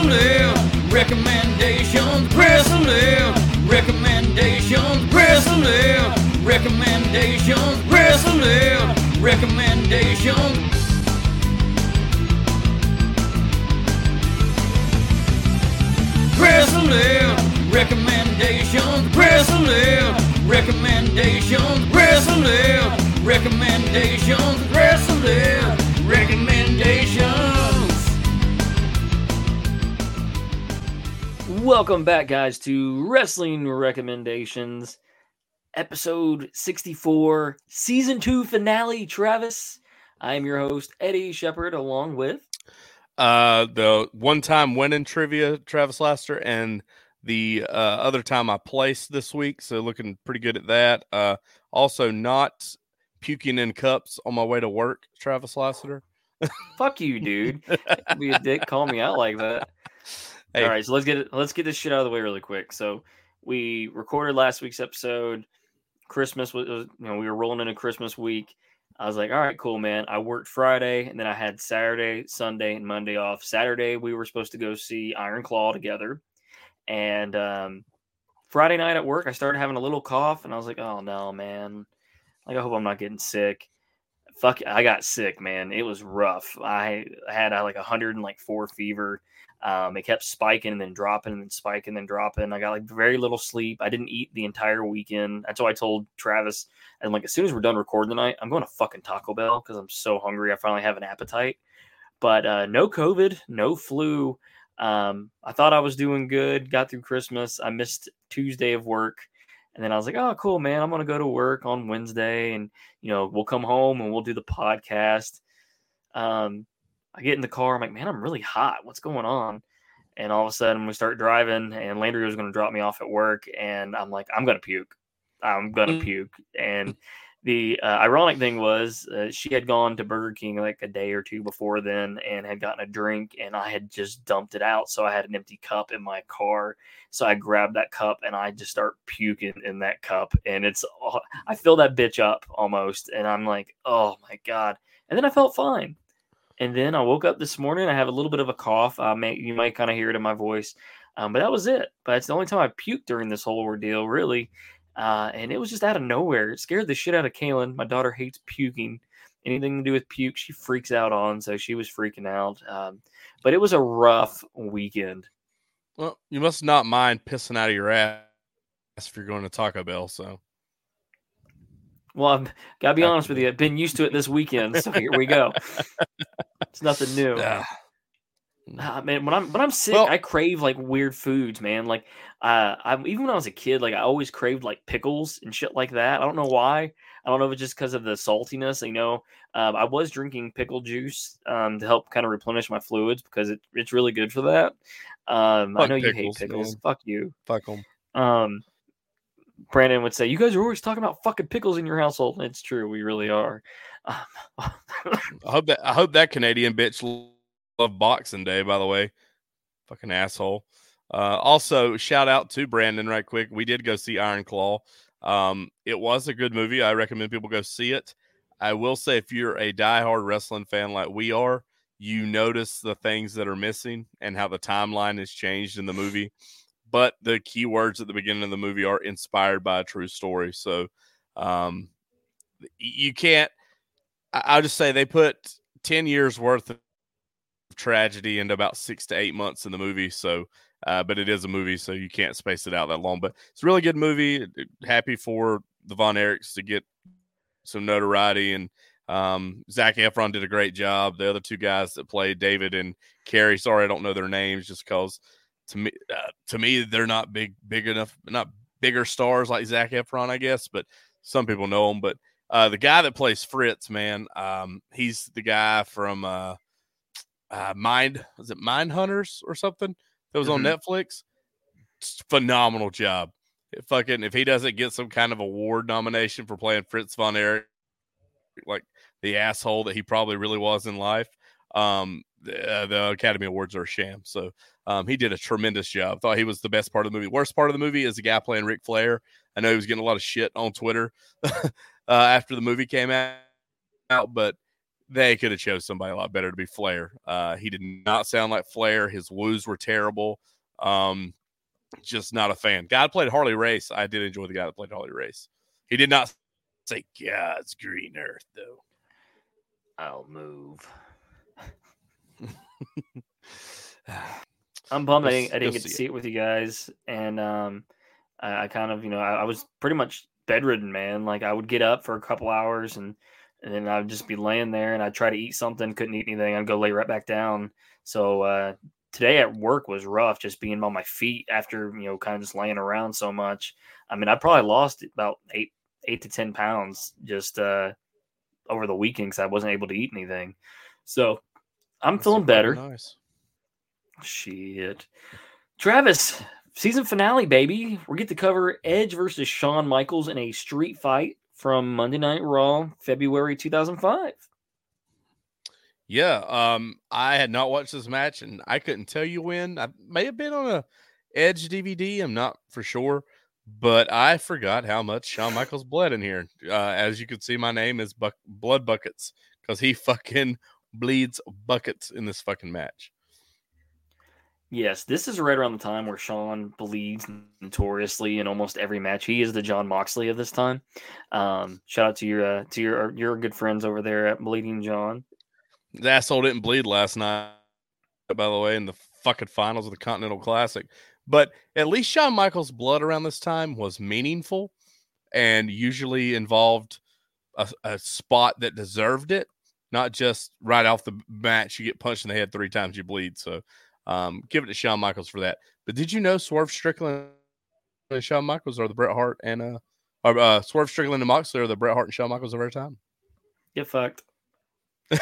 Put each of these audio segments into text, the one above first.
Bristling recommendations, bristling recommendations, bristling recommendations, bristling recommendations. Bristling recommendations, bristling recommendations, bristling recommendations, bristling. Welcome back, guys, to Wrestling Recommendations, episode 64, season two finale. Travis, I am your host, Eddy Shepard, along with uh, the one time winning trivia, Travis Laster, and the uh, other time I placed this week. So looking pretty good at that. Uh, also not puking in cups on my way to work, Travis Lassiter. fuck you, dude. Be a dick, call me out like that. Hey. All right, so let's get. Let's get this shit out of the way really quick. So we recorded last week's episode. Christmas was, you know, we were rolling into Christmas week. I was like, all right, cool, man. I worked Friday, and then I had Saturday, Sunday, and Monday off. Saturday, we were supposed to go see Iron Claw together, and um, Friday night at work, I started having a little cough, and I was like, oh no, man. Like, I hope I'm not getting sick. Fuck, I got sick, man. It was rough. I had like a hundred and like four fever. Um, it kept spiking and then dropping and then spiking and then dropping. I got like very little sleep. I didn't eat the entire weekend. That's why I told Travis, and like as soon as we're done recording tonight, I'm going to fucking Taco Bell because I'm so hungry. I finally have an appetite. But uh, no COVID, no flu. Um, I thought I was doing good. Got through Christmas. I missed Tuesday of work, and then I was like, "Oh, cool, man! I'm gonna go to work on Wednesday, and you know we'll come home and we'll do the podcast." Um, I get in the car. I'm like, man, I'm really hot. What's going on? And all of a sudden, we start driving, and Landry was going to drop me off at work, and I'm like, I'm going to puke. I'm going to Mm. puke. And the uh, ironic thing was, uh, she had gone to Burger King like a day or two before then, and had gotten a drink, and I had just dumped it out. So I had an empty cup in my car. So I grabbed that cup, and I just start puking in that cup, and it's I fill that bitch up almost, and I'm like, oh my god. And then I felt fine. And then I woke up this morning. I have a little bit of a cough. I may you might kind of hear it in my voice, um, but that was it. But it's the only time I puked during this whole ordeal, really. Uh, and it was just out of nowhere. It scared the shit out of Kaylin. My daughter hates puking. Anything to do with puke, she freaks out on. So she was freaking out. Um, but it was a rough weekend. Well, you must not mind pissing out of your ass if you're going to Taco Bell. So Well, I've got to be honest with you. I've been used to it this weekend. So here we go. It's nothing new. Ah, Ah, man, when I'm when I'm sick, Well- I crave like weird foods, man. Like, uh, I even when I was a kid, like I always craved like pickles and shit like that. I don't know why. I don't know if it's just because of the saltiness. You know, um, I was drinking pickle juice um, to help kind of replenish my fluids because it, it's really good for that. Um, I know you hate pickles. man. Fuck you. fuck them. Um, Brandon would say, "You guys are always talking about fucking pickles in your household." It's true, we really are. Um, I hope that I hope that Canadian bitch l- love Boxing Day. By the way, fucking asshole. Uh, also, shout out to Brandon right quick. We did go see Iron Claw. Um, it was a good movie. I recommend people go see it. I will say, if you're a diehard wrestling fan like we are, you notice the things that are missing and how the timeline has changed in the movie. But the key words at the beginning of the movie are inspired by a true story. So, um, you can't. I'll just say they put 10 years worth of tragedy into about six to eight months in the movie. So, uh, but it is a movie, so you can't space it out that long. But it's a really good movie. Happy for the Von Erichs to get some notoriety. And um, Zac Efron did a great job. The other two guys that played David and Kerry, sorry, I don't know their names just because to me, uh, to me, they're not big, big enough, not bigger stars like Zac Efron, I guess, but some people know him. But uh, the guy that plays Fritz, man, um, he's the guy from uh, uh, Mind. Was it Mind Hunters or something that was on Netflix? Phenomenal job. It fucking if he doesn't get some kind of award nomination for playing Fritz von Erich, like the asshole that he probably really was in life, um, the, uh, the Academy Awards are a sham. So um, he did a tremendous job. Thought he was the best part of the movie. Worst part of the movie is the guy playing Ric Flair. I know he was getting a lot of shit on Twitter uh, after the movie came out, but they could have chose somebody a lot better to be Flair. Uh, he did not sound like Flair. His woos were terrible. Um, just not a fan. Guy played Harley Race. I did enjoy the guy that played Harley Race. He did not say God's green earth though. I'll move. I'm bummed I didn't, I didn't get to see see it with you guys, and um, I, I kind of, you know, I, I was pretty much bedridden, man. Like I would get up for a couple hours, and and then I'd just be laying there, and I'd try to eat something, couldn't eat anything, I'd go lay right back down. So uh, today at work was rough, just being on my feet after you know, kind of just laying around so much. I mean, I probably lost about eight eight to ten pounds just uh, over the weekend because I wasn't able to eat anything. So I'm That's feeling better. Nice. Shit. Travis, season finale, baby. We get to cover Edge versus Shawn Michaels in a street fight from Monday Night Raw, February 2005. Yeah, um, I had not watched this match, and I couldn't tell you when. I may have been on a Edge DVD. I'm not for sure, but I forgot how much Shawn Michaels bled in here. Uh, as you can see, my name is Buck Blood Buckets because he fucking bleeds buckets in this fucking match. Yes, this is right around the time where Shawn bleeds notoriously in almost every match. He is the Jon Moxley of this time. Um, shout out to your uh, to your your good friends over there at Bleeding John. The asshole didn't bleed last night, by the way, in the fucking finals of the Continental Classic. But at least Shawn Michaels' blood around this time was meaningful and usually involved a, a spot that deserved it, not just right off the match you get punched in the head three times you bleed. So um, give it to Shawn Michaels for that. But did you know Swerve Strickland and Shawn Michaels are the Bret Hart and uh, or, uh Swerve Strickland and Moxley are the Bret Hart and Shawn Michaels of our time? Get fucked. Get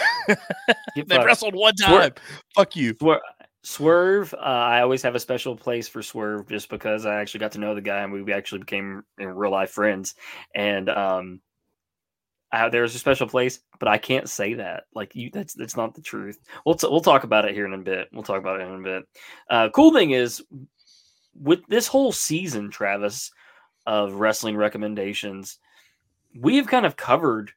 They fucked. wrestled one Swerve- time. Fuck you. Swer- Swerve, uh, I always have a special place for Swerve just because I actually got to know the guy and we actually became in real life friends. And um, There's a special place, but I can't say that. Like you, that's that's not the truth. We'll t- we'll talk about it here in a bit. We'll talk about it in a bit. Uh, cool thing is, with this whole season, Travis, of wrestling recommendations, we have kind of covered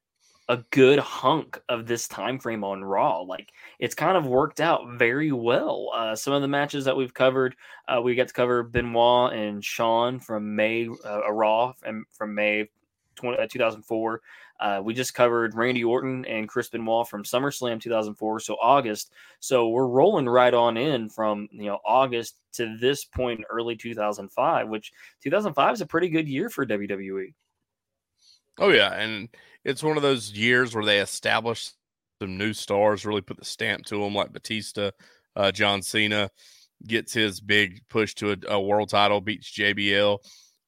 a good hunk of this time frame on Raw. Like it's kind of worked out very well. Uh, some of the matches that we've covered, uh, we got to cover Benoit and Shawn from May, uh, Raw and from May 20, uh, 2004. Uh, we just covered Randy Orton and Chris Benoit from SummerSlam 2004, so August. So we're rolling right on in from you know August to this point in early 2005, which 2005 is a pretty good year for. WWE. Oh yeah, and it's one of those years where they established some new stars, really put the stamp to them, like Batista, uh, John Cena gets his big push to a, a world title, beats JBL,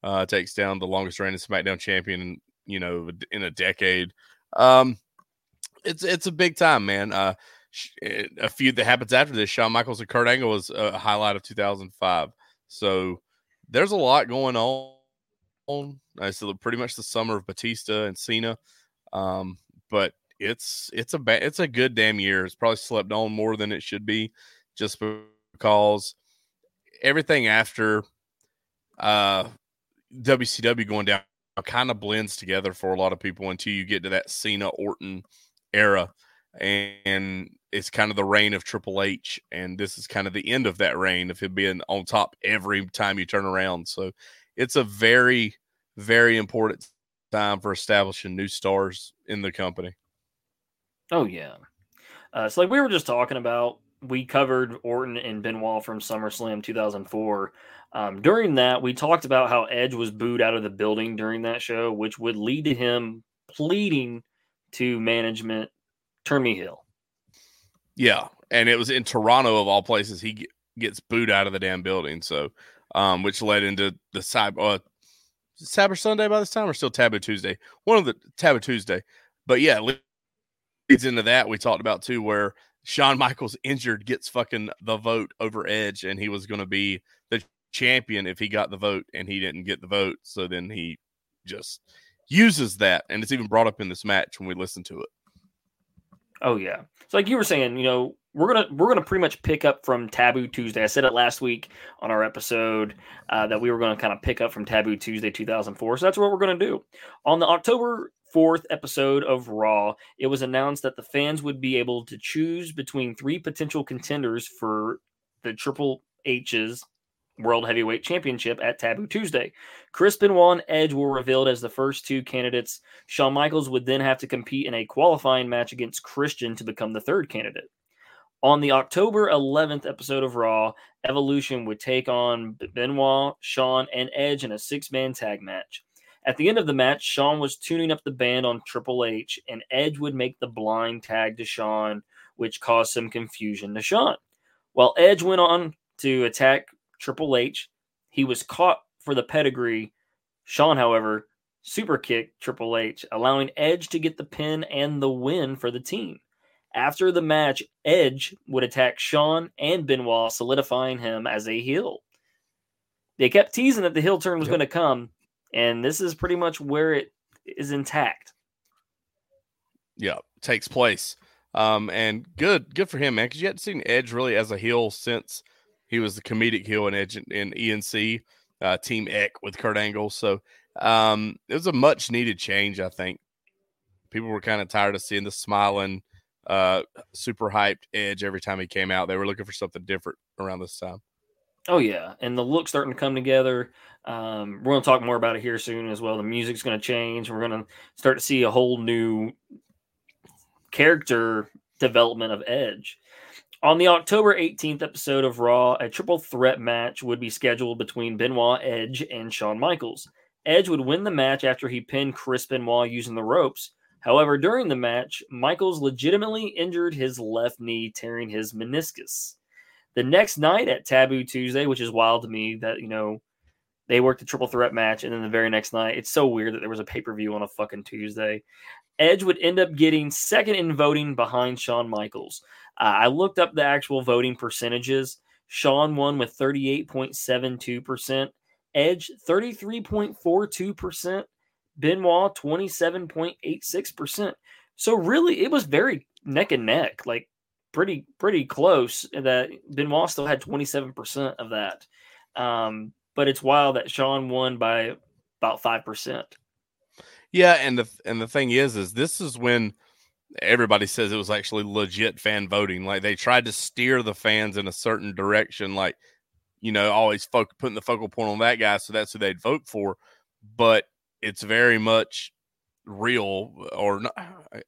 uh, takes down the longest reigning SmackDown champion, you know, in a decade. Um, it's it's a big time, man. Uh, a feud that happens after this, Shawn Michaels and Kurt Angle was a highlight of 2005. So there's a lot going on. Uh, so pretty much the summer of Batista and Cena. Um, but it's it's a ba- it's a good damn year. It's probably slept on more than it should be, just because everything after uh WCW going down kind of blends together for a lot of people until you get to that Cena Orton era, and it's kind of the reign of Triple H, and this is kind of the end of that reign of him being on top every time you turn around. So it's a very very important time for establishing new stars in the company. Oh yeah. Uh, so like we were just talking about, we covered Orton and Benoit from SummerSlam 2004. Um, during that, we talked about how Edge was booed out of the building during that show, which would lead to him pleading to management, turn me heel. Yeah, and it was in Toronto of all places. He ge- gets booed out of the damn building, so um, which led into the cyber uh, Cyber Sunday by this time, or still Taboo Tuesday? One of the Taboo Tuesday, but yeah, leads into that we talked about too, where Shawn Michaels injured gets fucking the vote over Edge, and he was going to be the champion if he got the vote, and he didn't get the vote, so then he just uses that, and it's even brought up in this match when we listen to it. Oh yeah. So like you were saying, you know, we're gonna we're gonna pretty much pick up from Taboo Tuesday. I said it last week on our episode uh, that we were gonna kind of pick up from Taboo Tuesday 2004. So that's what we're gonna do on the October fourth episode of Raw, it was announced that the fans would be able to choose between three potential contenders for the Triple H's World Heavyweight Championship at Taboo Tuesday. Chris Benoit and Edge were revealed as the first two candidates. Shawn Michaels would then have to compete in a qualifying match against Christian to become the third candidate. On the October 11th episode of Raw, Evolution would take on Benoit, Shawn, and Edge in a six man tag match. At the end of the match, Shawn was tuning up the band on Triple H, and Edge would make the blind tag to Shawn, which caused some confusion to Shawn. While Edge went on to attack Triple H. He was caught for the pedigree. Shawn, however, super kicked Triple H, allowing Edge to get the pin and the win for the team. After the match, Edge would attack Shawn and Benoit, solidifying him as a heel. They kept teasing that the heel turn was yep. going to come, and this is pretty much where it is intact. Yeah, takes place. Um, and good, good for him, man, because you hadn't seen Edge really as a heel since he was the comedic heel in Edge in ENC uh, Team Eck with Kurt Angle. So um, it was a much needed change. I think people were kind of tired of seeing the smiling, uh, super hyped Edge every time he came out. They were looking for something different around this time. Oh yeah, and the look's starting to come together. Um, we're going to talk more about it here soon as well. The music's going to change. We're going to start to see a whole new character development of Edge. On the October 18th episode of Raw, a triple threat match would be scheduled between Benoit, Edge, and Shawn Michaels. Edge would win the match after he pinned Chris Benoit using the ropes. However, during the match, Michaels legitimately injured his left knee, tearing his meniscus. The next night at Taboo Tuesday, which is wild to me that, you know, they worked a triple threat match, and then the very next night, it's so weird that there was a pay per view on a fucking Tuesday. Edge would end up getting second in voting behind Shawn Michaels. Uh, I looked up the actual voting percentages. Shawn won with 38.72%, Edge 33.42%, Benoit 27.86%. So really it was very neck and neck, like pretty pretty close that Benoit still had 27% of that. Um, but it's wild that Shawn won by about 5%. Yeah, and the and the thing is is this is when everybody says it was actually legit fan voting. Like they tried to steer the fans in a certain direction, like you know, always fo- putting the focal point on that guy, so that's who they'd vote for. But it's very much real, or not.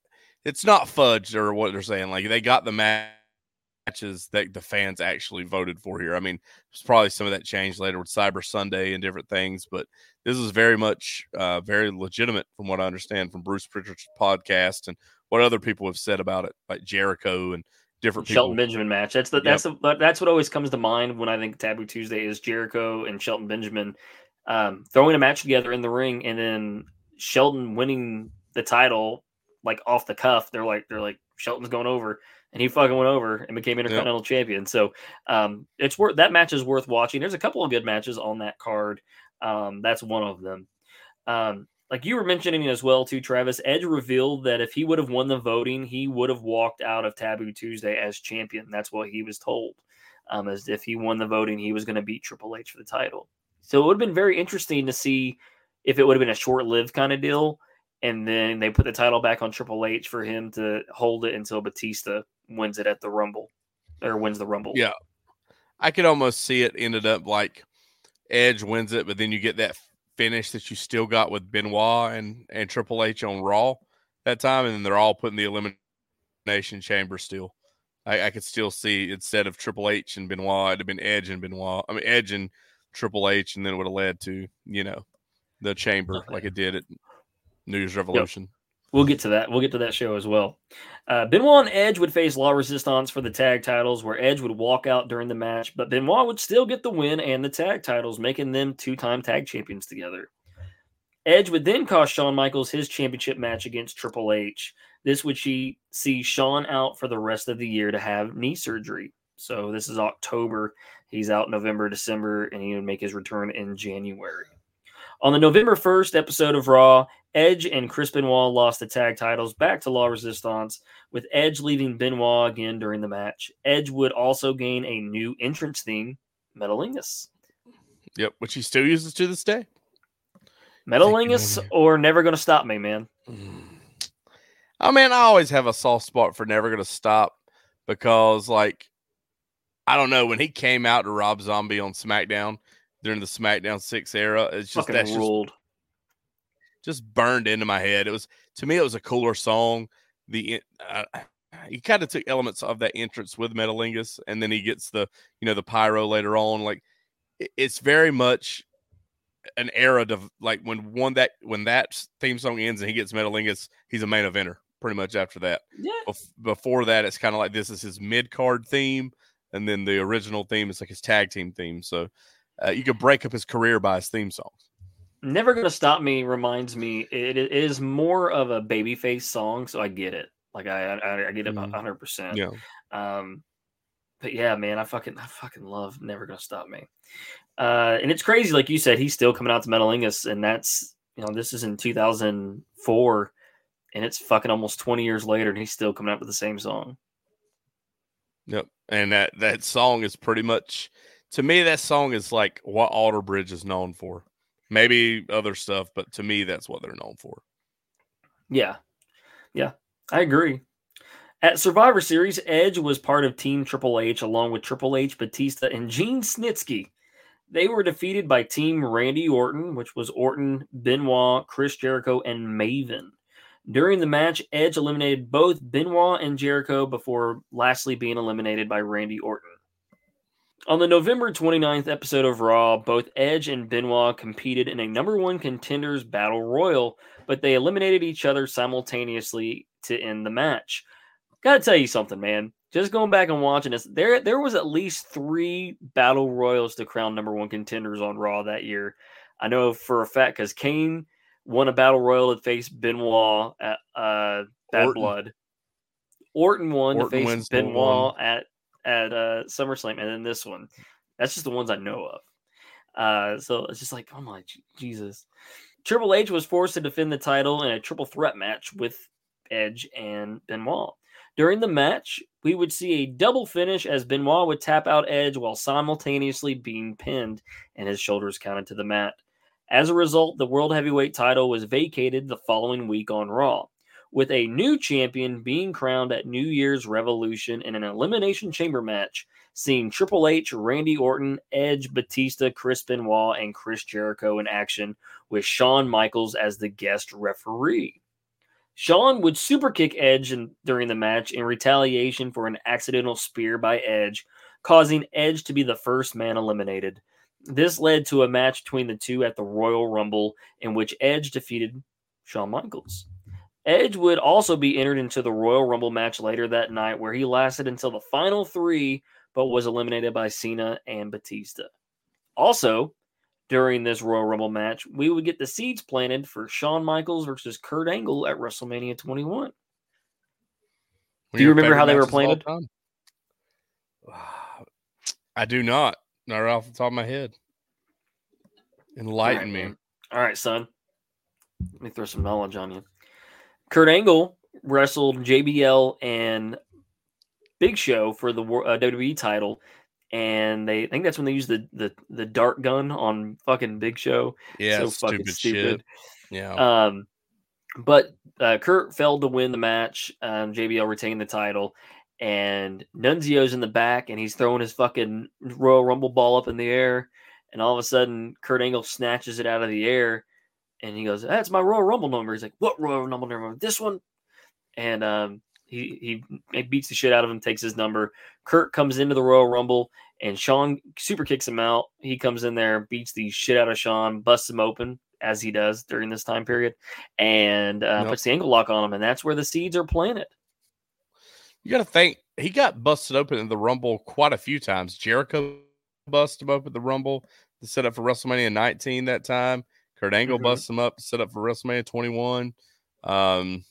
It's not fudged or what they're saying. Like they got the matches that the fans actually voted for here. I mean, there's probably some of that changed later with Cyber Sunday and different things, but this is very much uh, very legitimate from what I understand from Bruce Pritchard's podcast and what other people have said about it, like Jericho and different people. Shelton Benjamin match. That's the that's yep. the, that's what always comes to mind when I think Taboo Tuesday is Jericho and Shelton Benjamin um, throwing a match together in the ring, and then Shelton winning the title like off the cuff. They're like they're like Shelton's going over, and he fucking went over and became Intercontinental yep. Champion. So um, it's worth that match is worth watching. There's a couple of good matches on that card. Um, that's one of them. Um, like you were mentioning as well too, Travis. Edge revealed that if he would have won the voting, he would have walked out of Taboo Tuesday as champion. That's what he was told. Um, as if he won the voting, he was going to beat Triple H for the title. So it would have been very interesting to see if it would have been a short-lived kind of deal, and then they put the title back on Triple H for him to hold it until Batista wins it at the Rumble or wins the Rumble. Yeah, I could almost see it ended up like Edge wins it, but then you get that finish that you still got with Benoit and, and Triple H on Raw that time, and then they're all putting the elimination chamber still. I, I could still see instead of Triple H and Benoit, it'd have been Edge and Benoit. I mean Edge and Triple H, and then it would have led to you know the chamber okay. like it did at New Year's Revolution. Yep. We'll get to that. We'll get to that show as well. Uh, Benoit and Edge would face La Resistance for the tag titles, where Edge would walk out during the match, but Benoit would still get the win and the tag titles, making them two time tag champions together. Edge would then cost Shawn Michaels his championship match against Triple H. This would see, see Shawn out for the rest of the year to have knee surgery. So this is October. He's out November, December, and he would make his return in January. On the November 1st episode of Raw, Edge and Chris Benoit lost the tag titles back to La Resistance, with Edge leaving Benoit again during the match. Edge would also gain a new entrance theme, Metalingus. Yep, which he still uses to this day. Metalingus or Never Gonna Stop Me, man. Mm. I mean, I always have a soft spot for Never Gonna Stop because, like, I don't know when he came out to Rob Zombie on SmackDown during the SmackDown Six era. It's just Fucking that's just, ruled. just burned into my head. It was to me, it was a cooler song. The uh, he kind of took elements of that entrance with Metalingus, and then he gets the you know the pyro later on. Like it's very much an era of like when one that when that theme song ends and he gets Metalingus, he's a main eventer pretty much after that. Yeah. Bef- before that, it's kind of like this is his mid card theme, and then the original theme is like his tag team theme. So uh, you could break up his career by his theme songs. Never Gonna Stop Me reminds me it, it is more of a babyface song, so I get it. Like I I, I get it Mhm. hundred percent. Yeah, Um, but yeah, man, I fucking I fucking love Never Gonna Stop Me. Uh, and it's crazy, like you said, he's still coming out to Metalingus, and that's you know this is in two thousand four, and it's fucking almost twenty years later, and he's still coming out with the same song. yep. And that that song is pretty much to me that song is like what Alter Bridge is known for. Maybe other stuff, but to me that's what they're known for. Yeah. Yeah. I agree. At Survivor Series, Edge was part of Team Triple H along with Triple H, Batista, and Gene Snitsky. They were defeated by Team Randy Orton, which was Orton, Benoit, Chris Jericho, and Maven. During the match, Edge eliminated both Benoit and Jericho before lastly being eliminated by Randy Orton. On the November 29th episode of Raw, both Edge and Benoit competed in a number one contenders battle royal but they eliminated each other simultaneously to end the match. Gotta tell you something, man. Just going back and watching this, there there was at least three battle royals to crown number one contenders on Raw that year. I know for a fact because Kane won a battle royal to face Benoit at uh, Bad Orton. Blood. Orton won Orton to face Benoit one. at at uh, SummerSlam, and then this one. That's just the ones I know of. Uh, so it's just like, oh my Je- Jesus. Triple H was forced to defend the title in a triple threat match with Edge and Benoit. During the match, we would see a double finish as Benoit would tap out Edge while simultaneously being pinned and his shoulders counted to the mat. As a result, the World Heavyweight title was vacated the following week on Raw, with a new champion being crowned at New Year's Revolution in an Elimination Chamber match, seeing Triple H, Randy Orton, Edge, Batista, Chris Benoit, and Chris Jericho in action with Shawn Michaels as the guest referee. Shawn would superkick Edge in, during the match in retaliation for an accidental spear by Edge, causing Edge to be the first man eliminated. This led to a match between the two at the Royal Rumble, in which Edge defeated Shawn Michaels. Edge would also be entered into the Royal Rumble match later that night, where he lasted until the final three, but was eliminated by Cena and Batista. Also, during this Royal Rumble match, we would get the seeds planted for Shawn Michaels versus Kurt Angle at WrestleMania 21. Do you remember how they were matches of all planted? I do not. Not right off the top of my head. Enlighten All right, me. man. All right, son. Let me throw some knowledge on you. Kurt Angle wrestled JBL and Big Show for the uh, WWE title, and they I think that's when they used the the the dart gun on fucking Big Show. Yeah, so stupid, fucking shit. stupid. Yeah. Um, but uh, Kurt failed to win the match. Um, JBL retained the title, and Nunzio's in the back, and he's throwing his fucking Royal Rumble ball up in the air, and all of a sudden, Kurt Angle snatches it out of the air, and he goes, "That's my Royal Rumble number." He's like, "What Royal Rumble number? This one?" And um, he he beats the shit out of him, takes his number. Kurt comes into the Royal Rumble, and Shawn super kicks him out. He comes in there, beats the shit out of Shawn, busts him open as he does during this time period, and uh, puts the ankle lock on him, and that's where the seeds are planted. You got to think he got busted open in the Rumble quite a few times. Jericho busted him up at the Rumble to set up for WrestleMania 19 that time. Kurt Angle Mhm. busted him up to set up for WrestleMania 21. Um,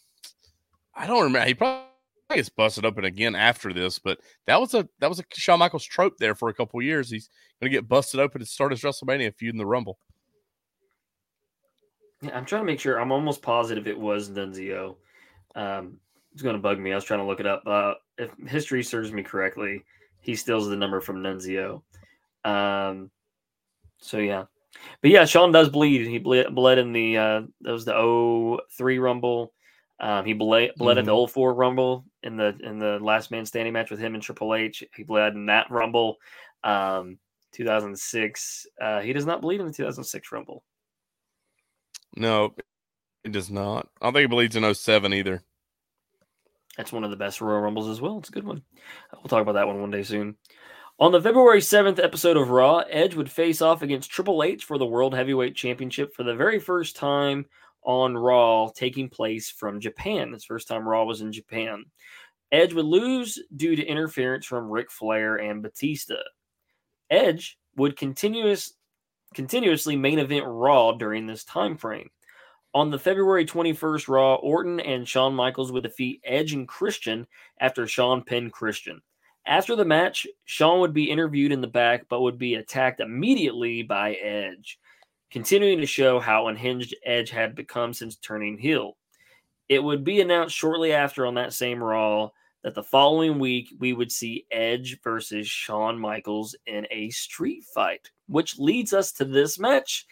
I don't remember. He probably gets busted open again after this, but that was a that was a Shawn Michaels trope there for a couple years. He's going to get busted open to start his WrestleMania feud in the Rumble. Yeah, I'm trying to make sure. I'm almost positive it was Nunzio. Um, it's going to bug me. I was trying to look it up. Uh, if history serves me correctly, he steals the number from Nunzio. Um, so yeah, but yeah, Shawn does bleed. He bled, bled in the uh, that was the 03 Rumble. Um, he bled, bled at the Mhm. old four Rumble in the in the last man standing match with him and Triple H. He bled in that Rumble. Um, 2006. Uh, he does not bleed in the 2006 Rumble. No, it does not. I don't think he bleeds in 07 either. That's one of the best Royal Rumbles as well. It's a good one. We'll talk about that one one day soon. On the February 7th episode of Raw, Edge would face off against Triple H for the World Heavyweight Championship for the very first time on Raw, taking place from Japan. His first time Raw was in Japan. Edge would lose due to interference from Ric Flair and Batista. Edge would continuous, continuously main event Raw during this time frame. On the February 21st Raw, Orton and Shawn Michaels would defeat Edge and Christian after Shawn pinned Christian. After the match, Shawn would be interviewed in the back but would be attacked immediately by Edge, continuing to show how unhinged Edge had become since turning heel. It would be announced shortly after on that same Raw that the following week we would see Edge versus Shawn Michaels in a street fight, which leads us to this match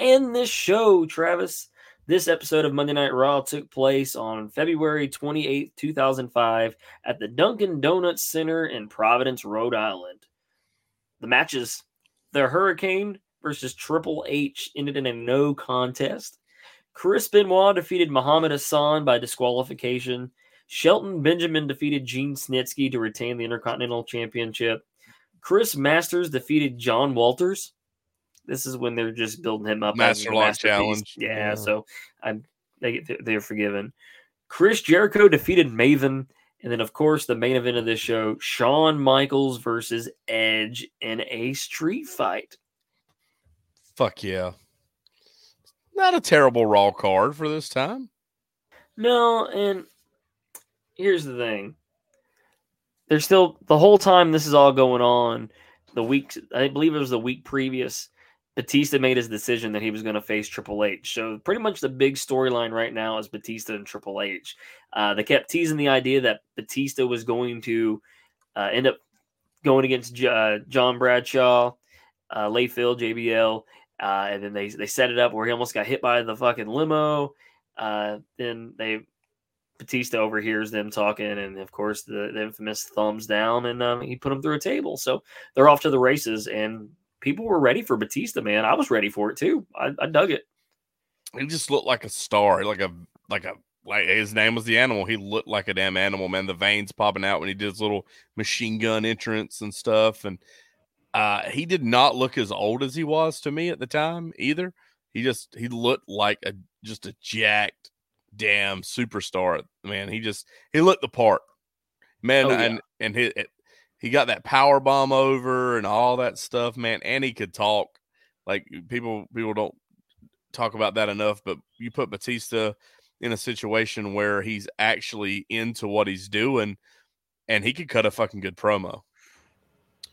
and this show, Travis. This episode of Monday Night Raw took place on February 28, 2005, at the Dunkin' Donuts Center in Providence, Rhode Island. The matches The Hurricane versus Triple H ended in a no contest. Chris Benoit defeated Muhammad Hassan by disqualification. Shelton Benjamin defeated Gene Snitsky to retain the Intercontinental Championship. Chris Masters defeated John Walters. This is when they're just building him up. Master Lock masterpiece. Challenge. Yeah, Yeah. so I'm they they're forgiven. Chris Jericho defeated Maven, and then of course the main event of this show: Shawn Michaels versus Edge in a street fight. Fuck yeah. Not a terrible Raw card for this time. No, and here's the thing. There's still the whole time this is all going on. The week I believe it was the week previous. Batista made his decision that he was going to face Triple H. So pretty much the big storyline right now is Batista and Triple H. Uh, they kept teasing the idea that Batista was going to uh, end up going against uh, John Bradshaw, uh, Layfield, JBL, uh, and then they they set it up where he almost got hit by the fucking limo. Uh, then they Batista overhears them talking, and of course the, the infamous thumbs down, and um, he put him through a table. So they're off to the races, and people were ready for Batista. Man, I was ready for it too. I, I dug it. He just looked like a star, like a like a like his name was the animal. He looked like a damn animal, man. The veins popping out when he did his little machine gun entrance and stuff. And uh he did not look as old as he was to me at the time either. He just he looked like a just a jacked damn superstar. Man, he just he looked the part. Man, Oh, yeah. and and he he got that power bomb over and all that stuff, man. And he could talk. Like people people don't talk about that enough, but you put Batista in a situation where he's actually into what he's doing and he could cut a fucking good promo.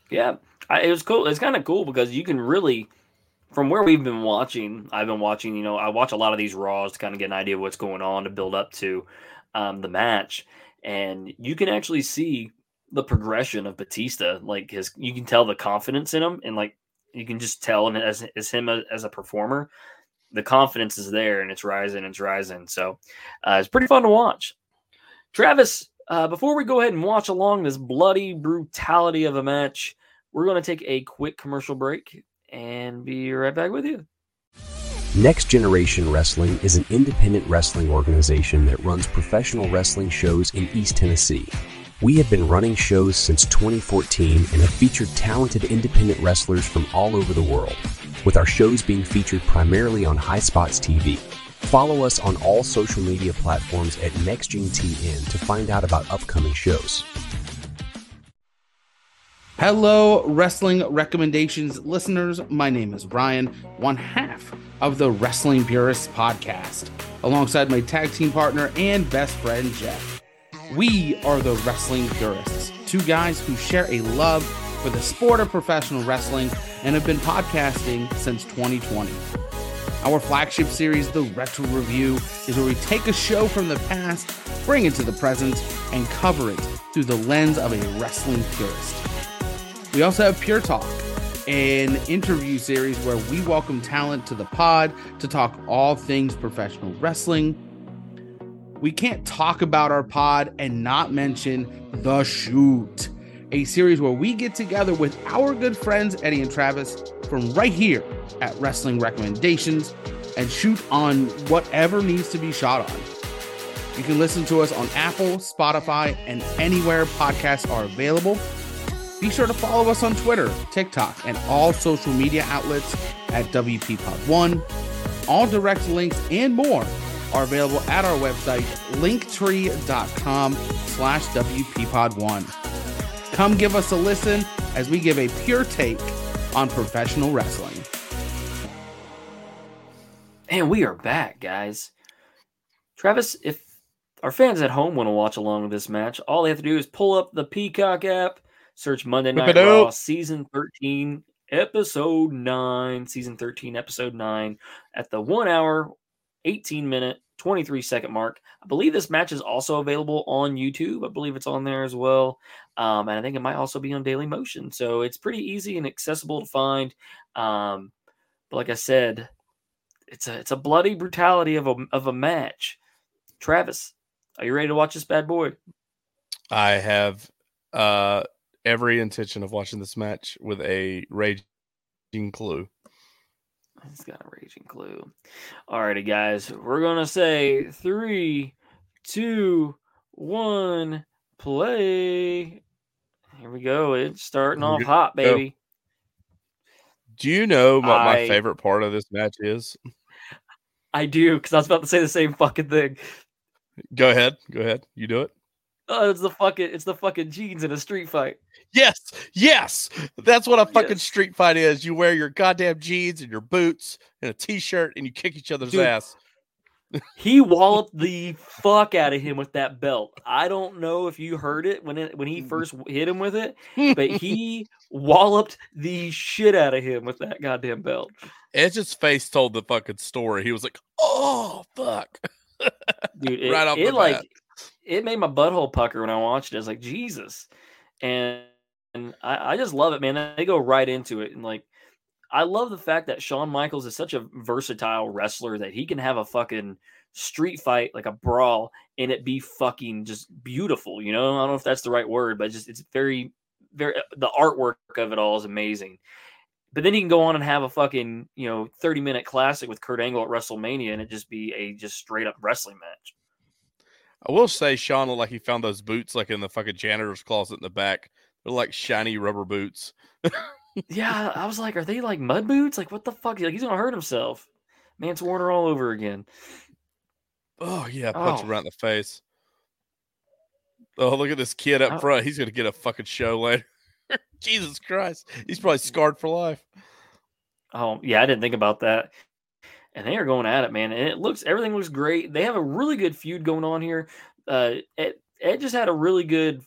Yeah, I, it was cool. It's kind of cool because you can really, from where we've been watching, I've been watching. You know, I watch a lot of these Raws to kind of get an idea of what's going on to build up to um, the match, and you can actually see the progression of Batista. Like his, you can tell the confidence in him, and like you can just tell, and as as him as, as a performer, the confidence is there, and it's rising, it's rising. So uh, it's pretty fun to watch. Travis, uh, before we go ahead and watch along this bloody brutality of a match, we're going to take a quick commercial break and be right back with you. Next Generation Wrestling is an independent wrestling organization that runs professional wrestling shows in East Tennessee. We have been running shows since 2014 and have featured talented independent wrestlers from all over the world, with our shows being featured primarily on Highspots TV. Follow us on all social media platforms at NextGenTN to find out about upcoming shows. Hello, Wrestling Recommendations listeners. My name is Ryan, one half of the Wrestling Purists podcast, alongside my tag team partner and best friend, Jeff. We are the Wrestling Purists, two guys who share a love for the sport of professional wrestling and have been podcasting since 2020. Our flagship series, The Retro Review, is where we take a show from the past, bring it to the present, and cover it through the lens of a wrestling purist. We also have Pure Talk, an interview series where we welcome talent to the pod to talk all things professional wrestling. We can't talk about our pod and not mention The Shoot, a series where we get together with our good friends Eddy and Travis from right here at Wrestling Recommendations and shoot on whatever needs to be shot on. You can listen to us on Apple, Spotify, and anywhere podcasts are available. Be sure to follow us on Twitter, TikTok, and all social media outlets at WPPod1. All direct links and more are available at our website, linktree.com slash WPPod1. Come give us a listen as we give a pure take on professional wrestling. And we are back, guys. Travis, if our fans at home want to watch along with this match, all they have to do is pull up the Peacock app, search Monday Night Raw, out. season 13, episode 9, season 13, episode 9, at the one hour, 18 minute, 23 second mark. I believe this match is also available on YouTube. I believe it's on there as well. Um, and I think it might also be on Dailymotion. So it's pretty easy and accessible to find. Um, but like I said, it's a it's a bloody brutality of a of a match. Travis, are you ready to watch this bad boy? I have uh every intention of watching this match with a raging clue. He's got a raging clue. Alrighty, guys, we're gonna say three, two, one, play. Here we go. It's starting off hot, baby. Do you know what my favorite part of this match is? I do, because I was about to say the same fucking thing. Go ahead. Go ahead. You do it. Oh, it's the fucking it's the fucking jeans in a street fight. Yes, yes. That's what a fucking Yes. street fight is. You wear your goddamn jeans and your boots and a t-shirt and you kick each other's Dude, ass. He walloped the fuck out of him with that belt. I don't know if you heard it when it when he mm. first hit him with it, but he walloped the shit out of him with that goddamn belt. Edge's face told the fucking story. He was like, "Oh fuck!" Dude, it, Right off it the like bat. It made my butthole pucker when I watched it. I was like, Jesus. And and I, I just love it, man. They go right into it. And like I love the fact that Shawn Michaels is such a versatile wrestler that he can have a fucking street fight, like a brawl, and it be fucking just beautiful. You know, I don't know if that's the right word, but just it's very, very the artwork of it all is amazing. But then he can go on and have a fucking, you know, 30 minute classic with Kurt Angle at WrestleMania and it just be a just straight up wrestling match. I will say, Shawn looked like he found those boots like in the fucking janitor's closet in the back. They're like shiny rubber boots. Yeah, I was like, are they like mud boots? Like, what the fuck? Like, he's gonna hurt himself. Mance Warner all over again. Oh yeah, punch Oh. him right in the face. Oh, look at this kid up Oh. front. He's gonna get a fucking show later. Jesus Christ, he's probably scarred for life. Oh, yeah, I didn't think about that. And they are going at it, man. And it looks everything looks great. They have a really good feud going on here. Uh, Ed, Ed just had a really good.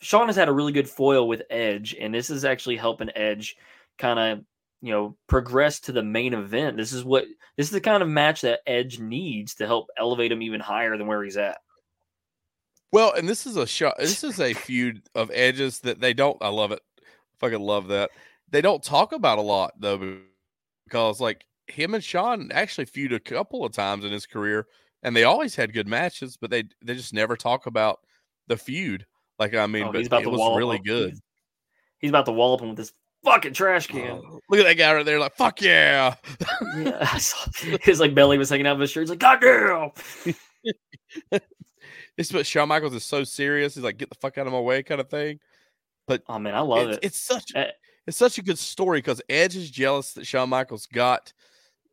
Shawn has had a really good foil with Edge, and this is actually helping Edge kind of you know progress to the main event. This is what this is the kind of match that Edge needs to help elevate him even higher than where he's at. Well, and this is a shot. This is a feud of edges that they don't. I love it. Fucking love that. They don't talk about a lot though, because like him and Shawn actually feud a couple of times in his career, and they always had good matches, but they they just never talk about the feud. Like I mean, Oh, but he's about it to was really him. good. He's, he's about to wallop him with this fucking trash can. Oh, look at that guy right there, like fuck yeah. Yeah, his like belly was hanging out of his shirt. He's like, God damn. It's but Shawn Michaels is so serious. He's like, get the fuck out of my way, kind of thing. But oh man, I love it's, it. it's such Eh. it's such a good story because Edge is jealous that Shawn Michaels got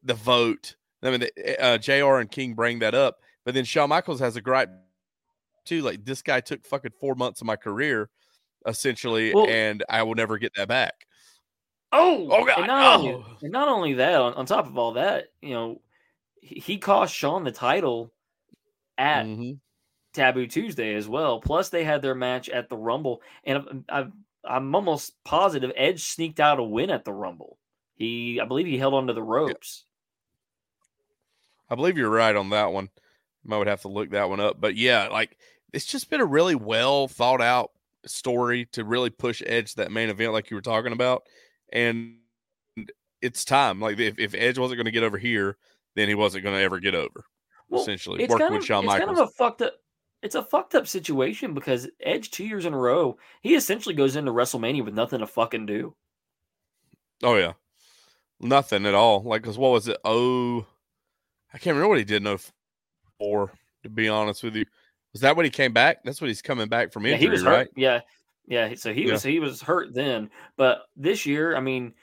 the vote. I mean, the- uh, Jr. and King bring that up, but then Shawn Michaels has a gripe too. Like this guy took fucking four months of my career, essentially, Well- and I will never get that back. Oh, Oh, God, And not, oh. Only, and not only that, on, on top of all that, you know, he, he cost Shawn the title at Mhm. Taboo Tuesday as well. Plus, they had their match at the Rumble, and I'm, I'm, I'm almost positive Edge sneaked out a win at the Rumble. He, I believe, he held onto the ropes. I believe you're right on that one. I would have to look that one up, but yeah, like it's just been a really well thought out story to really push Edge that main event, like you were talking about, and it's time. Like if, if Edge wasn't going to get over here, then he wasn't going to ever get over. Well, essentially it's working kind with of, Shawn it's Michaels. kind of a fucked up. It's a fucked up situation because Edge two years in a row, he essentially goes into WrestleMania with nothing to fucking do. oh yeah, nothing at all. Like, cause what was it? Oh, I can't remember what he did. No, four. To be honest with you, was that when he came back? That's what he's coming back from Yeah, injury, he was right? hurt. Yeah, yeah. So he Yeah. was he was hurt then, but this year, I mean,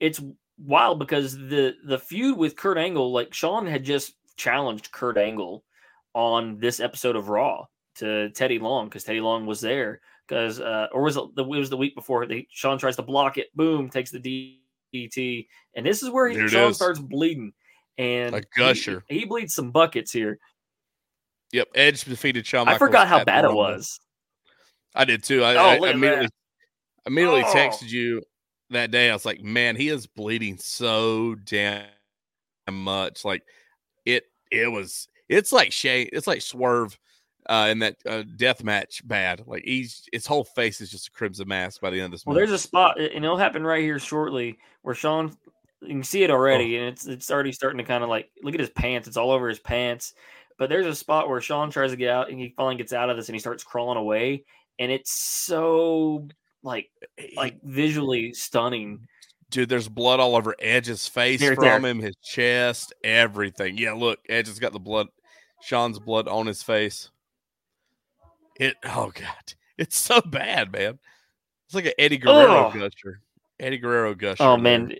it's wild because the the feud with Kurt Angle, like Shawn had just challenged Kurt Angle on this episode of Raw to Teddy Long because Teddy Long was there because uh, or was it the it was the week before they, Shawn tries to block it, boom, takes the DDT, and this is where he, Shawn is. starts bleeding. And A gusher. He, bleeds some buckets here. Yep, Edge defeated Shawn. I forgot how bad it was. I did too. I, Oh, I at immediately immediately Oh. texted you that day. I was like, man, he is bleeding so damn much. Like it it was it's like Shay, it's like Swerve uh in that uh, death match bad. Like he's his whole face is just a crimson mask by the end of this Well, match. there's a spot, and it'll happen right here shortly, where Shawn, you can see it already, oh. and it's it's already starting to kind of like look at his pants. It's all over his pants. But there's a spot where Shawn tries to get out, and he finally gets out of this, and he starts crawling away, and it's so like like visually stunning. dude, there's blood all over Edge's face Here, from there. him, his chest, everything. Yeah, look, Edge has got the blood, Shawn's blood on his face. It, oh god, it's so bad, man. It's like an Eddie Guerrero Ugh. gusher. Eddie Guerrero gusher. Oh there. man,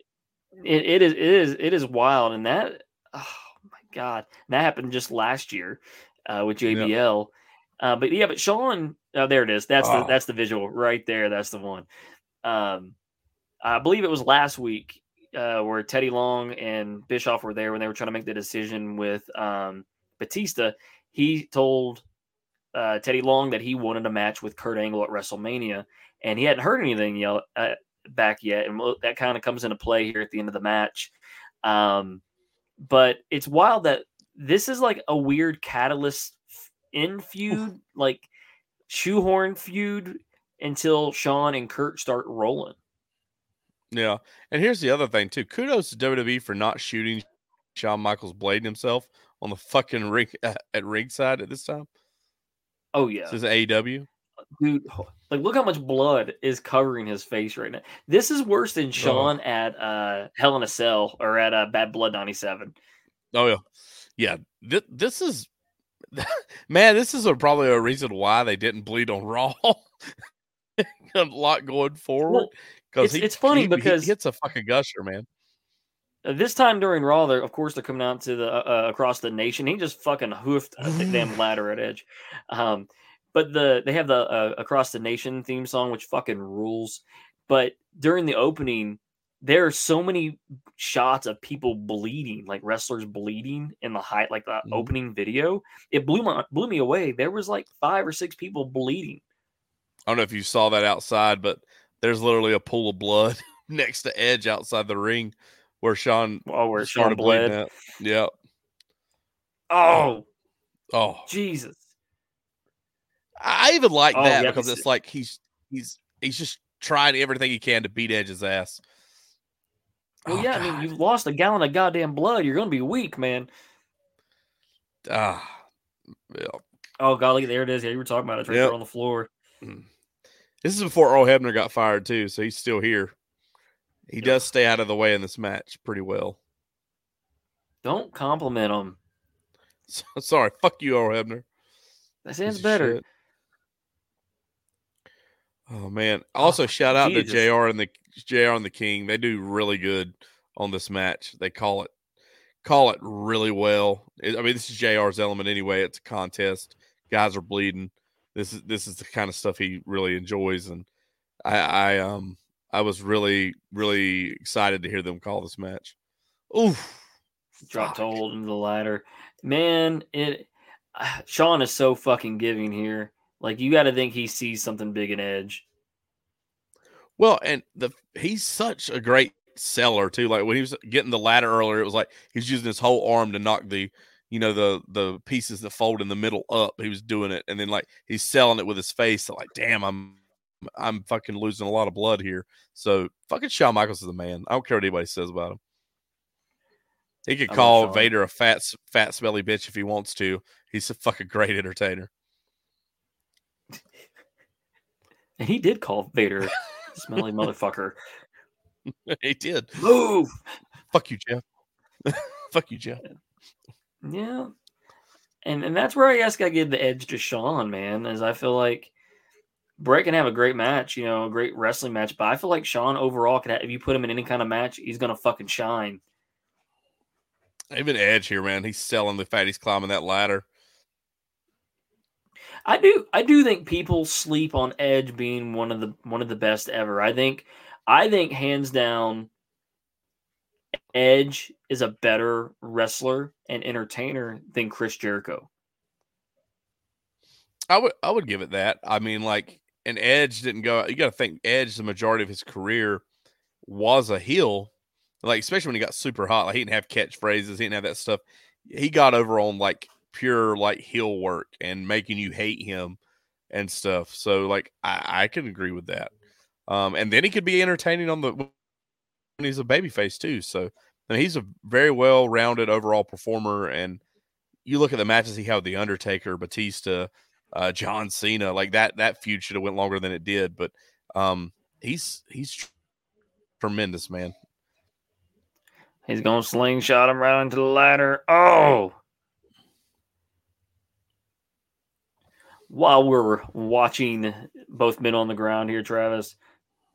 it, it is it is it is wild, and that oh my god, that happened just last year uh, with. JBL. Uh, but yeah, but Shawn, oh, there it is. That's the Oh. that's the visual right there. That's the one. Um, I believe it was last week uh, where Teddy Long and Bischoff were there when they were trying to make the decision with um, Batista. He told uh, Teddy Long that he wanted a match with Kurt Angle at WrestleMania, and he hadn't heard anything yet, uh, back yet, and we'll- that kind of comes into play here at the end of the match. Um, but it's wild that this is like a weird catalyst in feud, like shoehorn feud until Shawn and Kurt start rolling. Yeah, and here's the other thing too. Kudos to WWE for not shooting Shawn Michaels blading himself on the fucking ring at, at ringside at this time. Oh yeah, This is AEW. Dude. Like, look how much blood is covering his face right now. This is worse than Shawn at uh, Hell in a Cell or at uh, Bad Blood '97. Oh yeah, yeah. Th- this is man. This is a, probably a reason why they didn't bleed on Raw. a lot going forward Well, because it's- it's funny because- he hits a fucking gusher, man. Uh, this time during Raw, they're of course they're coming out to the uh, across the nation. He just fucking hoofed the damn ladder at Edge. Um, but the they have the uh, across the nation theme song, which fucking rules. But during the opening, there are so many shots of people bleeding, like wrestlers bleeding in the height, like the Mhm. opening video. It blew my blew me away. There was like five or six people bleeding. I don't know if you saw that outside, but there's literally a pool of blood next to Edge outside the ring where Shawn Oh, where Shawn started bleeding bled. Yeah. Oh, Oh, Jesus. I even like Oh, that yeah, because it's- like he's he's he's just trying everything he can to beat Edge's ass. Well, Oh, yeah, I mean, you've lost a gallon of goddamn blood. You're going to be weak, man. Ah, yeah. Oh, God, look, there it is. Yeah, you were talking about it. Right Yep. there on the floor. This is before Earl Hebner got fired too, so he's still here. He Yeah. does stay out of the way in this match pretty well. Don't compliment him. So, sorry, fuck you, Earl Hebner. That sounds better. shit. Oh man! Also, Oh, shout out Jesus. to Jr. and the Jr. and the King. They do really good on this match. They call it call it really well. I mean, this is Jr's element anyway. It's a contest. Guys are bleeding. This is this is the kind of stuff he really enjoys, and I, I um I was really really excited to hear them call this match. Oof! Dropped Fuck. hold into the ladder. Man, it. Shawn is so fucking giving here. Like, you got to think he sees something big in Edge. Well, and the he's such a great seller too. Like when he was getting the ladder earlier, it was like he's using his whole arm to knock the you know the the pieces that fold in the middle up. He was doing it, and then like he's selling it with his face. So like, damn, I'm I'm fucking losing a lot of blood here. So fucking Shawn Michaels is the man. I don't care what anybody says about him. He could call. Vader a fat, fat, smelly bitch if he wants to. He's a fucking great entertainer. And he did call Vader smelly motherfucker. he did. Move. Fuck you, Jeff. Fuck you, Jeff. Yeah. And and that's where I guess I give the edge to Shawn, man, as I feel like Bret can have a great match, you know, a great wrestling match, but I feel like Shawn overall could have, if you put him in any kind of match, he's gonna fucking shine. Even Edge here, man. He's selling the fact he's climbing that ladder. I do I do think people sleep on Edge being one of the one of the best ever. I think I think hands down Edge is a better wrestler and entertainer than Chris Jericho. I would I would give it that. I mean, like an Edge didn't go. You got to think Edge. The majority of his career was a heel. Like especially when he got super hot. Like he didn't have catchphrases. He didn't have that stuff. He got over on like pure like heel work and making you hate him and stuff. So like I, I can agree with that. Um, and then he could be entertaining on the when he's a babyface too. So and he's a very well rounded overall performer. And you look at the matches he had with the Undertaker, Batista, uh, John Cena, like that that feud should have went longer than it did. But um, he's he's tr- tremendous, man. He's gonna slingshot him right into the ladder. Oh. While we're watching both men on the ground here, Travis,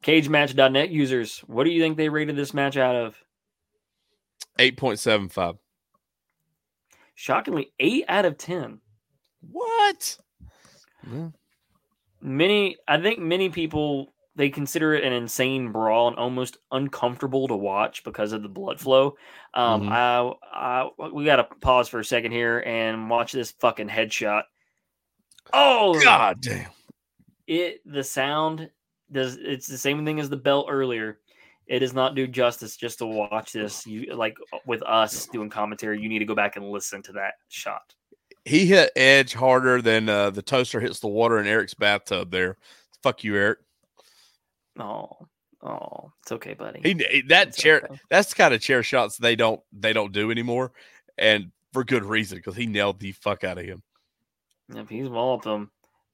cagematch.net users, what do you think they rated this match out of? Eight point seven five. Shockingly, eight out of ten. What? Yeah. Many, I think, many people they consider it an insane brawl and almost uncomfortable to watch because of the blood flow. Um, Mhm. I, I, we got to pause for a second here and watch this fucking headshot. Oh God damn. it the sound does it's the same thing as the bell earlier. It does not do justice just to watch this. You like with us doing commentary, you need to go back and listen to that shot. He hit Edge harder than uh, the toaster hits the water in Eric's bathtub. There. Fuck you, Eric. Oh, oh, it's okay, buddy. He that It's chair. okay. That's the kind of chair shots they don't they don't do anymore, and for good reason because he nailed the fuck out of him. If he's walloped him,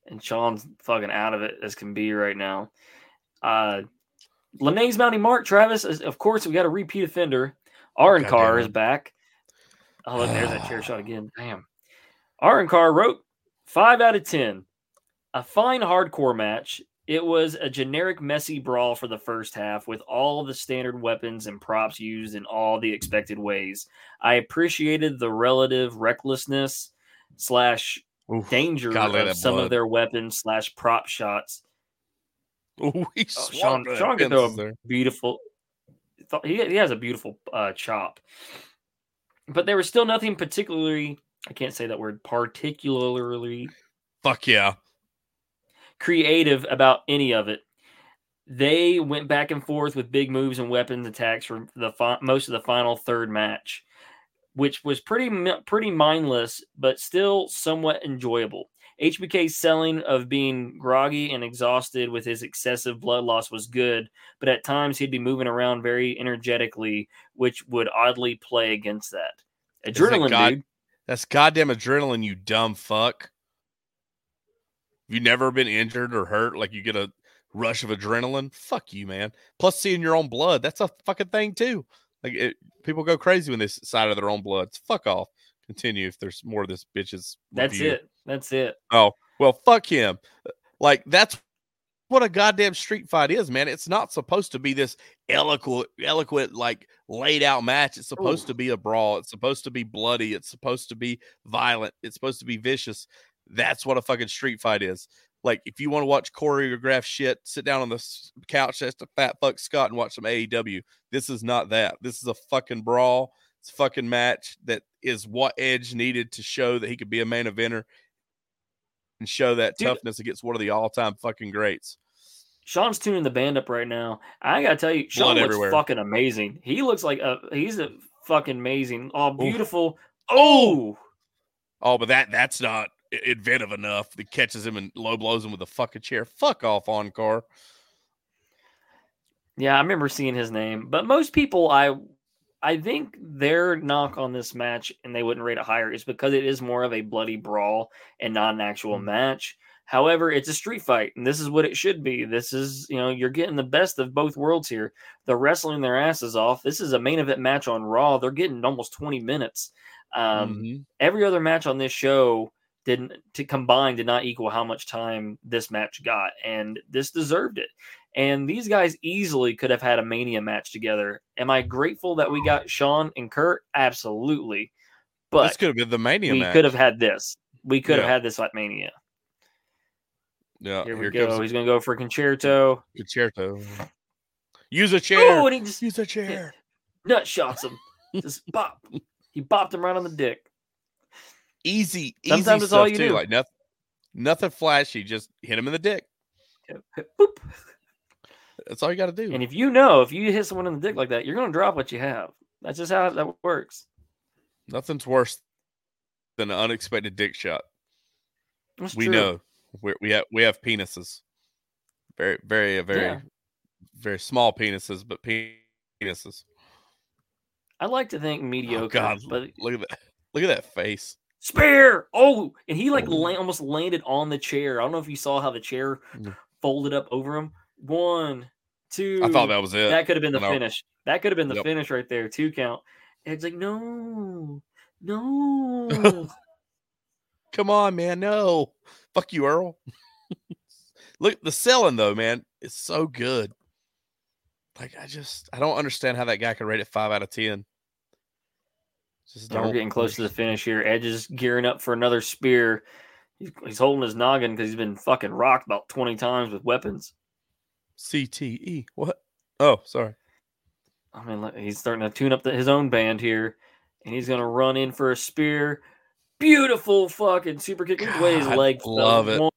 and Shawn's fucking out of it as can be right now. Uh Lenae's Mounting Mark, Travis, is, of course, we got a repeat offender. Aaron Carr is back. Oh, look, there's that chair shot again. Damn. Aaron Carr wrote five out of 10. A fine hardcore match. It was a generic, messy brawl for the first half with all the standard weapons and props used in all the expected ways. I appreciated the relative recklessness slash Danger God, look at of some blood. of their weapons slash prop shots. Ooh, he Oh, Shawn, Shawn can throw there. a beautiful. He, he has a beautiful uh, chop, but there was still nothing particularly. I can't say that word. Particularly Fuck yeah. creative about any of it. They went back and forth with big moves and weapons attacks for the fi- most of the final third match, which was pretty pretty mindless, but still somewhat enjoyable. HBK's selling of being groggy and exhausted with his excessive blood loss was good, but at times he'd be moving around very energetically, which would oddly play against that. that Adrenaline, God- dude. That's goddamn adrenaline, you dumb fuck. You never been injured or hurt, like you get a rush of adrenaline. Fuck you, man. Plus, seeing your own blood, that's a fucking thing too. Like it, people go crazy when they s- side of their own blood. Fuck off. Continue if there's more of this bitches. That's review. it. That's it. Oh, well, fuck him. Like that's what a goddamn street fight is, man. It's not supposed to be this eloquent, eloquent, like laid out match. It's supposed Ooh. to be a brawl. It's supposed to be bloody. It's supposed to be violent. It's supposed to be vicious. That's what a fucking street fight is. Like, if you want to watch choreographed shit, sit down on the couch next to Fat Fuck Scott and watch some AEW. This is not that. This is a fucking brawl. It's a fucking match that is what Edge needed to show that he could be a main eventer and show that Dude. toughness against one of the all-time fucking greats. Shawn's tuning the band up right now. I gotta tell you, Shawn Blood looks everywhere. fucking amazing. He looks like a he's a fucking amazing. Oh, beautiful. Oh, Oh, but that that's not inventive enough. That catches him and low blows him with a fucking chair. Fuck off, on car. yeah, I remember seeing his name. But most people, I I think their knock on this match, and they wouldn't rate it higher, is because it is more of a bloody brawl and not an actual Mhm. match. However, it's a street fight, and this is what it should be. This is, you know, you're getting the best of both worlds here. They're wrestling their asses off. This is a main event match on Raw. They're getting almost 20 minutes. Um, Mhm. every other match on this show didn't to combine did not equal how much time this match got and this deserved it. And these guys easily could have had a mania match together. Am i grateful that we got shawn and kurt? Absolutely. But this could have been the mania we match. could have had this. We could have had this at mania. Yeah, here, here, we go. comes he's gonna go for Con-Chair-To. Con-Chair-To. Use a chair. oh and he just Use a chair. nut shots him. Just bop. He bopped him right on the dick Easy, easy Sometimes it's stuff all you too. do. Like nothing, nothing flashy. Just hit him in the dick. Boop. That's all you got to do. and if you know if you hit someone in the dick like that you're gonna drop what you have that's just how that works Nothing's worse than an unexpected dick shot. That's we true. know we we have we have penises, very very very Yeah. very small penises, but penises. I like to think mediocre, Oh God, but look at that! Look at that face. Spare. Oh, and he like la- almost landed on the chair. I don't know if you saw how the chair Mm. folded up over him. One, two. I thought that was it. that could have been the No. finish. That could have been the Yep. finish right there. Two count. And it's like no, no. Come on, man. No, fuck you, Earl. look, the selling though, man, is so good. Like I just I don't understand how that guy could rate it five out of ten. Just we're getting close to the finish here. Edge is gearing up for another spear. He's, he's holding his noggin because he's been fucking rocked about twenty times with weapons. CTE. What? Oh, sorry. I mean, he's starting to tune up the, his own band here, and he's gonna run in for a spear. Beautiful fucking super kick. Look the way his God, leg. fell. love it. One,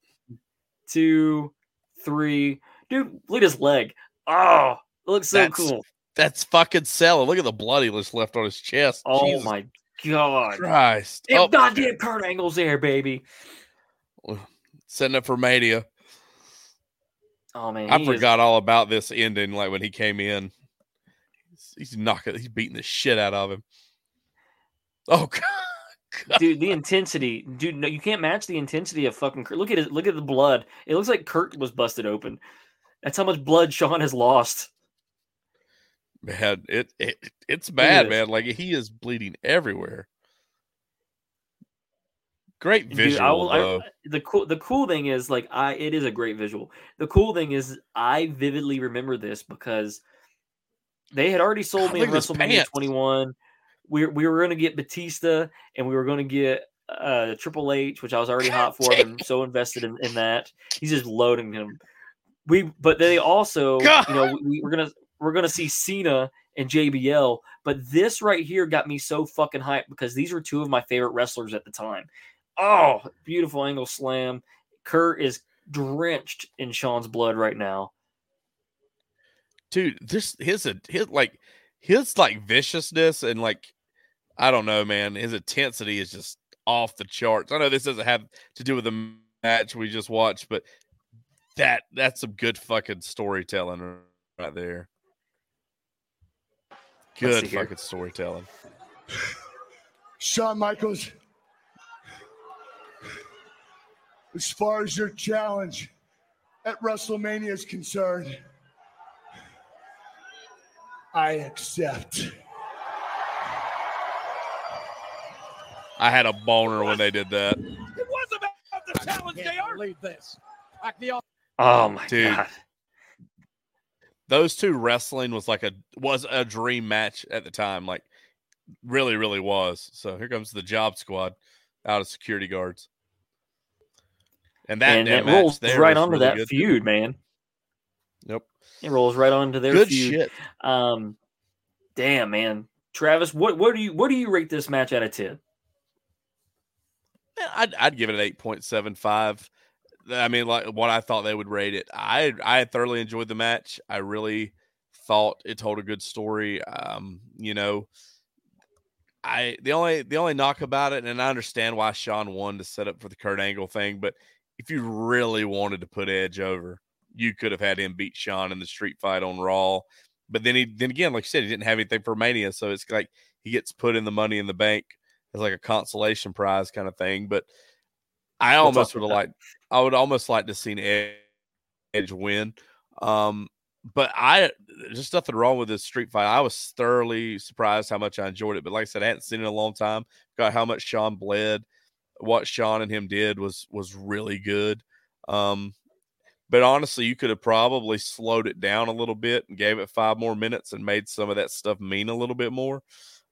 two, three. Dude, look at his leg. Oh, it looks so That's cool. That's fucking selling. Look at the blood he just left on his chest. Oh Jesus my god. Christ. Damn, Oh, goddamn Kurt Angle's there, baby. setting up for Mania. Oh man, I he is- forgot all about this ending. Like when he came in, he's, he's knocking, he's beating the shit out of him. Oh god, dude, the intensity, dude. No, you can't match the intensity of fucking. Kurt. Look at it. Look at the blood. It looks like Kurt was busted open. That's how much blood Shawn has lost. Man, it, it it's bad, this. man. Like he is bleeding everywhere. Great Dude, visual I will. I, the cool the cool thing is like I it is a great visual. The cool thing is I vividly remember this because they had already sold God, me in look at his WrestleMania 21. We we were going to get Batista and we were going to get uh Triple H, which I was already hot for. Been so invested in, in that. He's just loading him. We but they also you know we, we're gonna we're gonna see Cena and JBL, but this right here got me so fucking hyped because these were two of my favorite wrestlers at the time. Oh, beautiful angle slam. Kurt is drenched in Shawn's blood right now. dude this his his like his like viciousness and like i don't know man his intensity is just off the charts i know this doesn't have to do with the match we just watched but that that's some good fucking storytelling right there good see here. fucking storytelling Shawn Michaels, as far as your challenge at WrestleMania is concerned, I accept. i had a boner when they did that It was about the challenge, JR. Believe this. Like the Oh my Dude. god. Those two wrestling was like a was a dream match at the time like really really was so here comes the job squad out of security guards and that, and that rolls right onto really that feud, man. Yep. It rolls right onto their good feud. shit Um damn man. Travis, what what do you what do you rate this match out of 10? I'd, I'd give it an 8.75 i mean like what i thought they would rate it i i thoroughly enjoyed the match. I really thought it told a good story. Um you know I the only the only knock about it, and I understand why Shawn won to set up for the Kurt Angle thing, but if you really wanted to put Edge over, you could have had him beat Shawn in the street fight on Raw, but then he then again, like you said, he didn't have anything for Mania, so it's like he gets put in the Money in the Bank as like a consolation prize kind of thing. But I almost would have liked, I would almost like to see Edge Edge win. Um, but I just nothing wrong with this street fight. I was thoroughly surprised how much I enjoyed it. But like I said, I hadn't seen it in a long time. Got how much Shawn bled. What Shawn and him did was was really good. Um, but honestly, you could have probably slowed it down a little bit and gave it five more minutes and made some of that stuff mean a little bit more.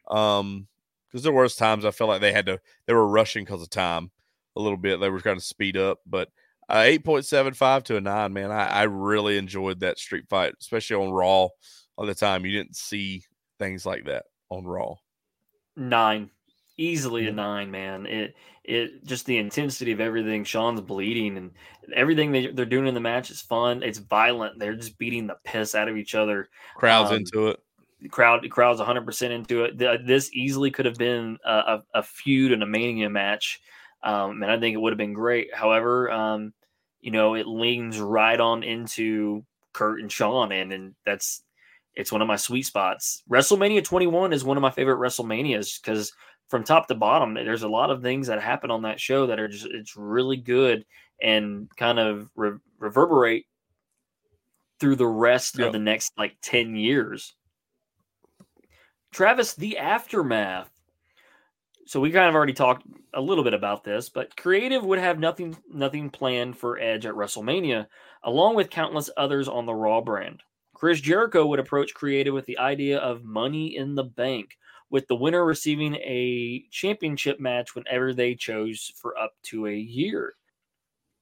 Um, because there was times I felt like they had to they were rushing because of time a little bit. They were trying to speed up, but uh, eight point seven five to a nine, man. I, I really enjoyed that street fight, especially on Raw. All the time, you didn't see things like that on Raw. nine easily a nine man it it just the intensity of everything shawn's bleeding and everything they, they're doing in the match is fun it's violent they're just beating the piss out of each other Crowds Um, into it. crowd crowd's 100% into it Th- this easily could have been a, a, a feud and a mania match um, and i think it would have been great however um, you know it leans right on into kurt and shawn and, and that's it's one of my sweet spots wrestlemania 21 is one of my favorite wrestlemanias because from top to bottom there's a lot of things that happen on that show that are just it's really good and kind of re- reverberate through the rest Yep. of the next like 10 years Travis, the aftermath. So we kind of already talked a little bit about this, but creative would have nothing nothing planned for Edge at WrestleMania, along with countless others on the Raw brand. Chris Jericho would approach creative with the idea of money in the bank, with the winner receiving a championship match whenever they chose for up to a year.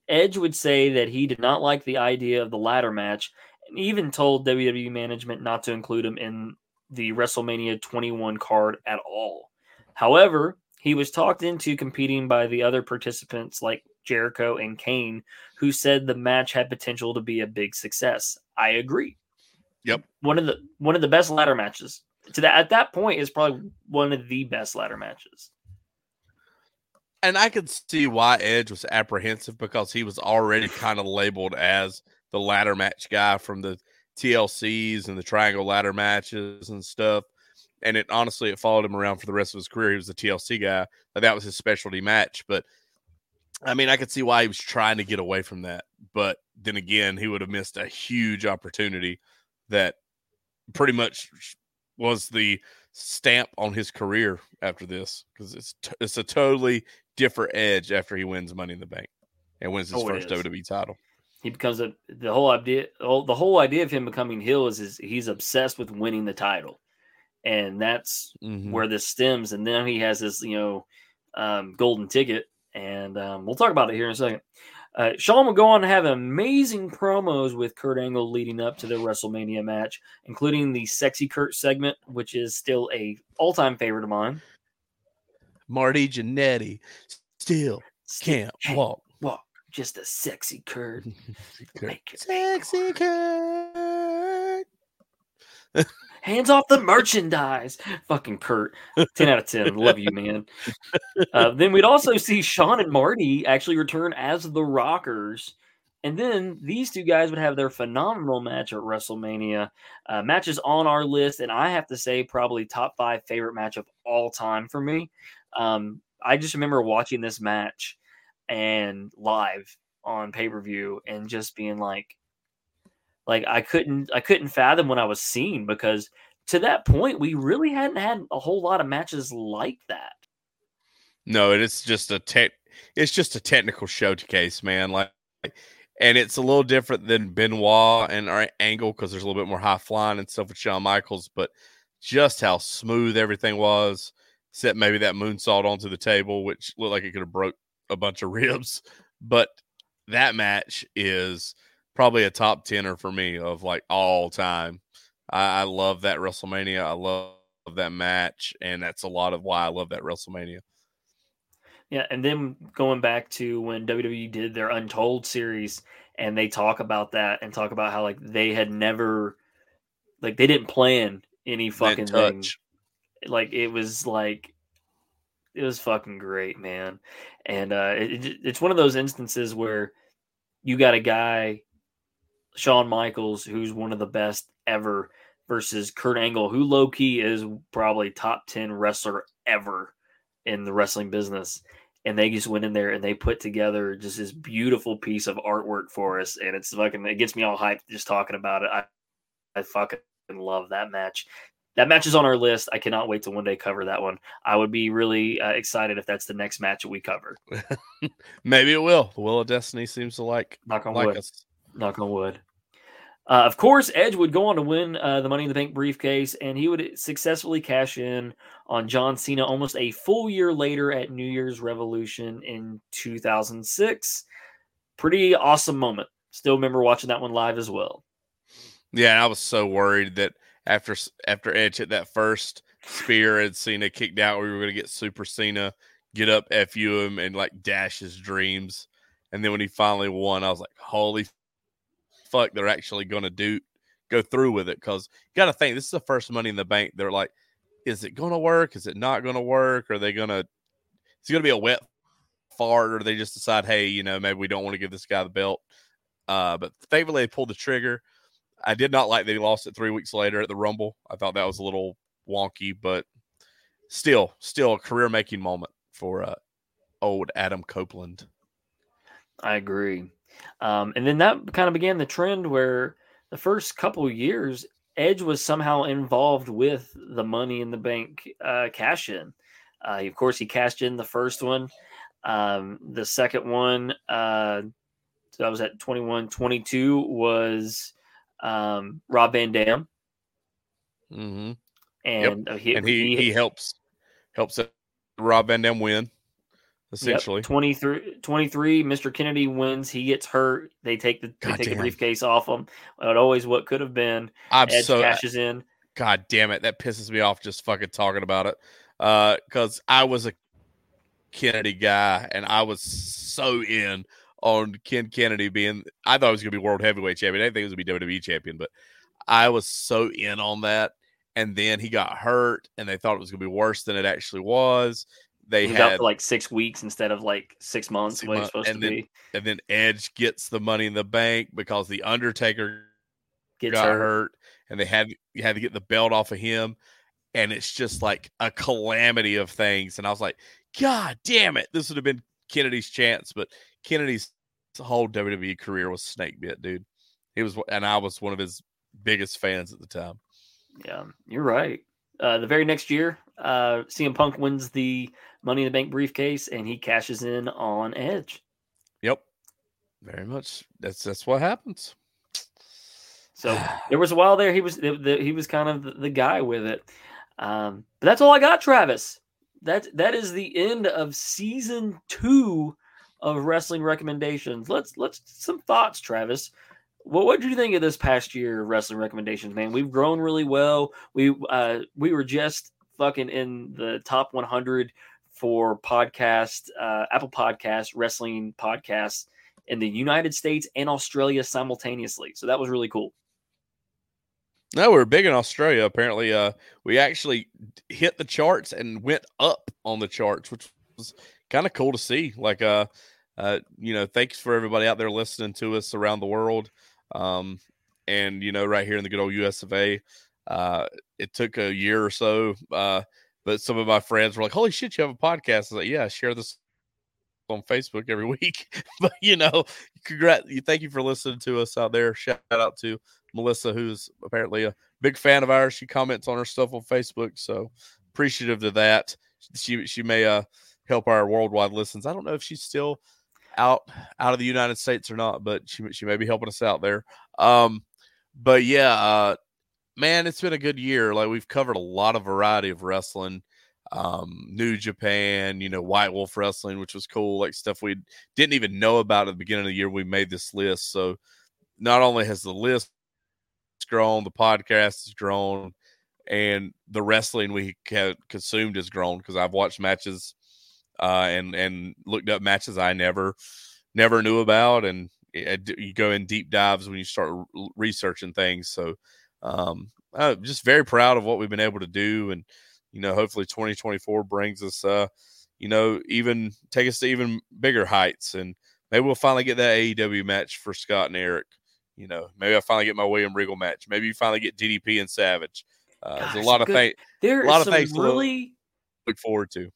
Edge would say that he did not like the idea of the ladder match and even told WWE management not to include him in the WrestleMania 21 card at all. However, he was talked into competing by the other participants like Jericho and Kane, who said the match had potential to be a big success. I agree. Yep. One of the one of the best ladder matches. To that at that point is probably one of the best ladder matches. And I could see why Edge was apprehensive because he was already kind of labeled as the ladder match guy from the TLCs and the triangle ladder matches and stuff. And it honestly, it followed him around for the rest of his career. He was the TLC guy. That was his specialty match. But I mean, I could see why he was trying to get away from that. But then again, he would have missed a huge opportunity that pretty much was the stamp on his career after this because it's t- it's a totally different edge after he wins Money in the Bank and wins his Oh, first. WWE title. He becomes a the whole idea the the whole idea of him becoming heel is, is he's obsessed with winning the title. And that's Mhm. where this stems. And then he has this, you know, um, golden ticket. And um, we'll talk about it here in a second. Uh, Shawn will go on to have amazing promos with Kurt Angle leading up to the WrestleMania match, including the sexy Kurt segment, which is still a all-time favorite of mine. Marty Jannetty still can't Hey, walk. walk, just a sexy Kurt. It Sexy Kurt. Hands off the merchandise. Fucking Kurt. 10 out of 10. Love you, man. Uh, then we'd also see Shawn and Marty actually return as the Rockers. And then these two guys would have their phenomenal match at WrestleMania. Uh, matches on our list. And I have to say, probably top five favorite match of all time for me. Um, I just remember watching this match and live on pay per view and just being like, like I couldn't I couldn't fathom when I was seeing because to that point we really hadn't had a whole lot of matches like that. No, it is just a tech. It's just a technical showcase, man. Like, and it's a little different than Benoit and our Angle because there's a little bit more high flying and stuff with Shawn Michaels. But just how smooth everything was, except maybe that moonsault onto the table, which looked like it could have broke a bunch of ribs. But that match is probably a top tenner for me of like all time. I, I love that WrestleMania. I love that match, and that's a lot of why I love that WrestleMania. Yeah, and then going back to when WWE did their Untold series and they talk about that and talk about how like they had never like they didn't plan any fucking thing. Like it was like it was fucking great, man. And uh it- it's one of those instances where you got a guy Shawn Michaels who's one of the best ever versus Kurt Angle, who low key is probably top 10 wrestler ever in the wrestling business. And they just went in there and they put together just this beautiful piece of artwork for us. And it's fucking, it gets me all hyped just talking about it. I, I fucking love that match. That match is on our list. I cannot wait to one day cover that one. I would be really uh, excited if that's the next match that we cover. Maybe it will. The Wheel of Destiny seems to like, Knock on like wood. us. Knock on wood. Uh, of course, Edge would go on to win uh, the Money in the Bank briefcase, and he would successfully cash in on John Cena almost a full year later at New Year's Revolution in 2006. Pretty awesome moment. Still remember watching that one live as well. Yeah, I was so worried that after after Edge hit that first spear and Cena kicked out, we were going to get Super Cena get up, fu him, and like dash his dreams. And then when he finally won, I was like, "Holy fuck!" They're actually going to do go through with it because you got to think this is the first Money in the Bank. They're like, "Is it going to work? Is it not going to work? Are they going to? It's going to be a wet fart, or they just decide, hey, you know, maybe we don't want to give this guy the belt?" Uh, but thankfully, they pulled the trigger. I did not like that he lost it three weeks later at the Rumble. I thought that was a little wonky, but still, still a career making moment for uh, old Adam Copeland. I agree. Um, and then that kind of began the trend where the first couple years, Edge was somehow involved with the Money in the Bank uh, cash in. Uh, of course, he cashed in the first one. Um, the second one, uh, so that was at 21 22, was um, Rob Van Dam. Mm-hmm. And uh, he, And he, he helps helps Rob Van Dam win, Yep, essentially. 23, 23, Mr. Kennedy wins. He gets hurt. They take the they take the briefcase off him. It always what could have been. I'm Edge so cashes in. God damn it, that pisses me off just fucking talking about it. Uh, because I was a Kennedy guy and I was so in on Ken Kennedy being. I thought he was gonna be world heavyweight champion. I didn't think he was gonna be WWE champion, but I was so in on that. And then he got hurt, and they thought it was gonna be worse than it actually was. They He was had for like six weeks instead of like six months. Six months, supposed and to then be. and then Edge gets the money in the bank because the Undertaker Gets got hurt. hurt. and they had you had to get the belt off of him and it's just like a calamity of things and i was like god damn it this would have been kennedy's chance but kennedy's whole wwe career was snake bit dude he was and i was one of his biggest fans at the time Yeah, you're right. Uh, the very next year, uh, CM Punk wins the Money in the Bank briefcase, and he cashes in on Edge. yep very much that's that's what happens So there was a while there he was the, the, he was kind of the, the guy with it. Um, but that's all I got, Travis. That that is the end of season two of wrestling recommendations. Let's let's some thoughts, Travis. What what did you think of this past year of wrestling recommendations, man? We've grown really well. We uh we were just fucking in the top 100 for podcast uh, Apple Podcast wrestling podcasts in the United States and Australia simultaneously. So that was really cool. No, we are big in Australia. Apparently, uh, we actually hit the charts and went up on the charts, which was kind of cool to see. Like, uh, uh, you know, thanks for everybody out there listening to us around the world. Um, and you know, right here in the good old US of A. Uh, it took a year or so, uh, but some of my friends were like, "Holy shit, you have a podcast!" I was like, "Yeah, I share this on Facebook every week." but you know, congrats! You thank you for listening to us out there. Shout out to Melissa, who's apparently a big fan of ours. She comments on our stuff on Facebook, so appreciative to that. She she may uh help our worldwide listens. I don't know if she's still out out of the United States or not, but she she may be helping us out there. Um, but yeah, uh, man, it's been a good year. Like we've covered a lot of variety of wrestling. Um, New Japan, you know, White Wolf Wrestling, which was cool, like stuff we didn't even know about at the beginning of the year. We made this list, so not only has the list grown, the podcast has grown, and the wrestling we ca- consumed has grown because I've watched matches uh, and and looked up matches I never never knew about, and it, you go in deep dives when you start researching things. So, um, I'm just very proud of what we've been able to do, and you know, hopefully 2024 brings us, uh, you know, even take us to even bigger heights, and maybe we'll finally get that AEW match for Scott and Eric You know, maybe I finally get my William Regal match. Maybe you finally get DDP and Savage. Uh, there's a lot of things There a lot of some things to really look forward to.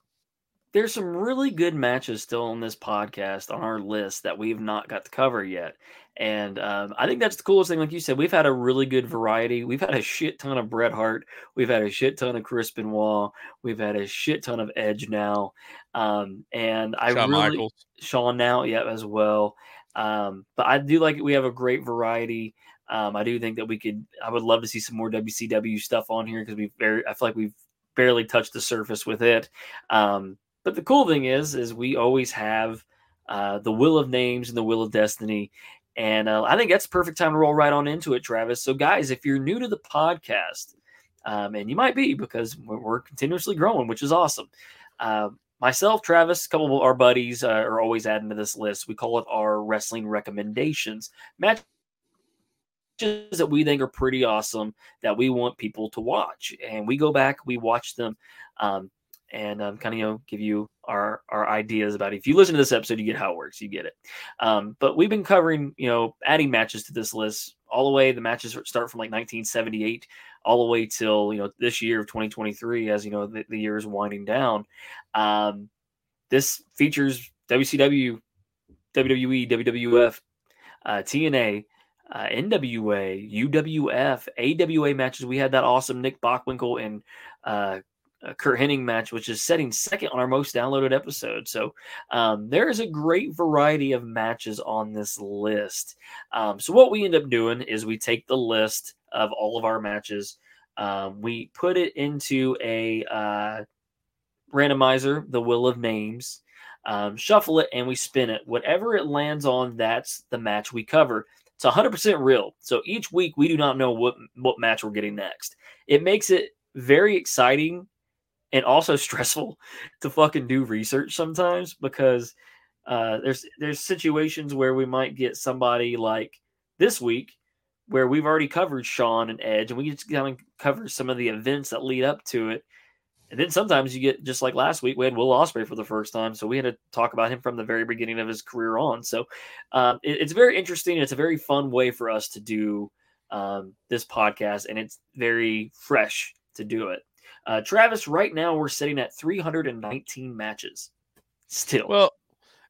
There's some really good matches still on this podcast on our list that we've not got to cover yet. And um, I think that's the coolest thing. Like you said, we've had a really good variety. We've had a shit ton of Bret Hart. We've had a shit ton of Chris Benoit. We've had a shit ton of Edge now. Um, and I Shawn really, Michaels. Shawn now, yeah, as well. Um, but I do like it. We have a great variety. Um, I do think that we could. I would love to see some more WCW stuff on here because we very. I feel like we've barely touched the surface with it. Um, but the cool thing is, is we always have uh, the Wheel of Names and the Wheel of Destiny, and uh, I think that's perfect time to roll right on into it, Travis. So, guys, if you're new to the podcast, um, and you might be because we're, we're continuously growing, which is awesome. Uh, myself, Travis, a couple of our buddies uh, are always adding to this list. We call it our wrestling recommendations matches that we think are pretty awesome that we want people to watch, and we go back, we watch them, um, and um, kind of you know give you our our ideas about it. If you listen to this episode, you get how it works, you get it. Um, but we've been covering you know adding matches to this list all the way. The matches start from like 1978 all the way till you know this year of 2023 as you know the, the year is winding down um this features wcw wwe wwf uh, tna uh, nwa uwf awa matches we had that awesome nick bockwinkel and uh, Curt Hennig match, which is setting second on our most downloaded episode. So um, there is a great variety of matches on this list. Um, so what we end up doing is we take the list of all of our matches, um, we put it into a uh, randomizer, the wheel of names, um, shuffle it, and we spin it. Whatever it lands on, that's the match we cover. It's 100% real. So each week we do not know what what match we're getting next. It makes it very exciting and also stressful to fucking do research sometimes because uh, there's there's situations where we might get somebody like this week where we've already covered Shawn and Edge, and we just kind of cover some of the events that lead up to it. And then sometimes you get just like last week, we had Will Ospreay for the first time, so we had to talk about him from the very beginning of his career on. So um, it- it's very interesting. It's a very fun way for us to do um, this podcast, and it's very fresh to do it. Uh, Travis, right now we're sitting at 319 matches. Still, Well,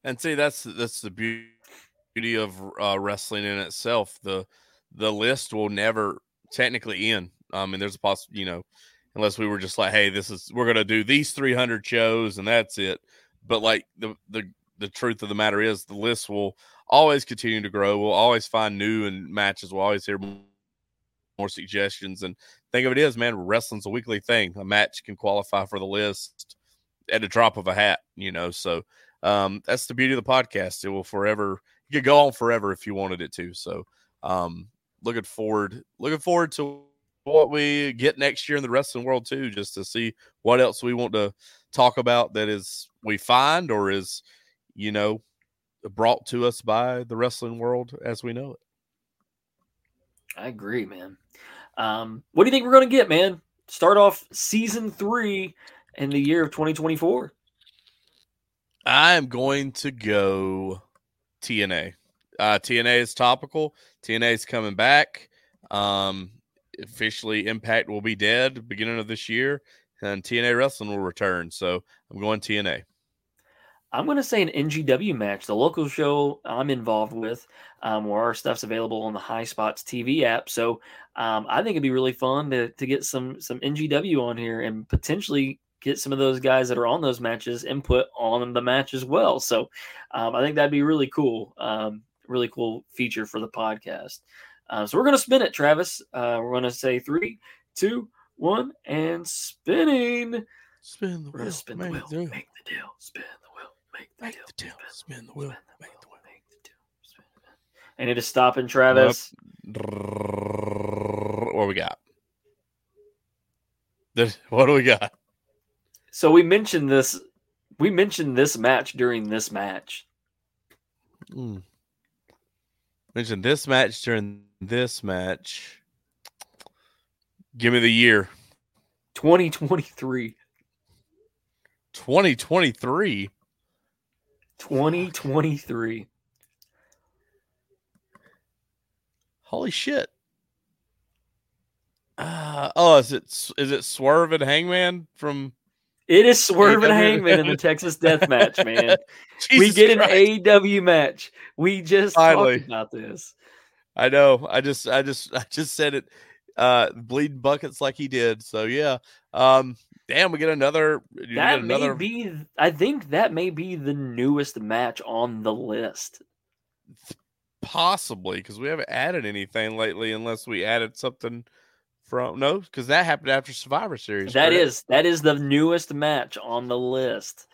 and see that's that's the beauty of uh, wrestling in itself. The the list will never technically end. I mean, there's a poss you know, unless we were just like, hey, this is we're gonna do these 300 shows and that's it. But like the the the truth of the matter is, the list will always continue to grow. We'll always find new and matches. We'll always hear more suggestions. And think of it is, man, wrestling's a weekly thing. A match can qualify for the list at a drop of a hat, you know. So um, that's the beauty of the podcast. It will forever you could go on forever if you wanted it to. So um, looking forward, looking forward to what we get next year in the wrestling world too, just to see what else we want to talk about that is we find or is you know brought to us by the wrestling world as we know it. I agree, man. Um, what do you think we're going to get, man? Start off season three in the year of 2024. I am going to go TNA. Uh, TNA is topical. TNA is coming back. Um, officially, Impact will be dead beginning of this year, and TNA Wrestling will return. So I'm going TNA. I'm going to say an NGW match, the local show I'm involved with, um, where our stuff's available on the Highspots TV app. So um, I think it'd be really fun to, to get some some NGW on here and potentially get some of those guys that are on those matches input on the match as well. So um, I think that'd be really cool, um, really cool feature for the podcast. Uh, so we're going to spin it, Travis. Uh, we're going to say three, two, one, and spinning. Spin the to spin the wheel, make the deal, spin the wheel, make the Make deal, the deal, spin spin the wheel, spin make the wheel. make the deal, spin the- And it is stopping, Travis. What we got? What do we got? So we mentioned this. We mentioned this match during this match. Mm. Mentioned this match during this match. Give me the year 2023. 2023. 2023. Holy shit. Uh, oh, is it is it Swerve and Hangman from It is Swerve and Hangman in the Texas Death Match, man. we get an. AEW match. We just Finally. talked about this. I know. I just I just I just said it uh bleeding buckets like he did. So yeah. Um damn, we get another you get That another may be. I think that may be the newest match on the list. possibly because we haven't added anything lately unless we added something from no, because that happened after Survivor Series. That correct? is that is the newest match on the list.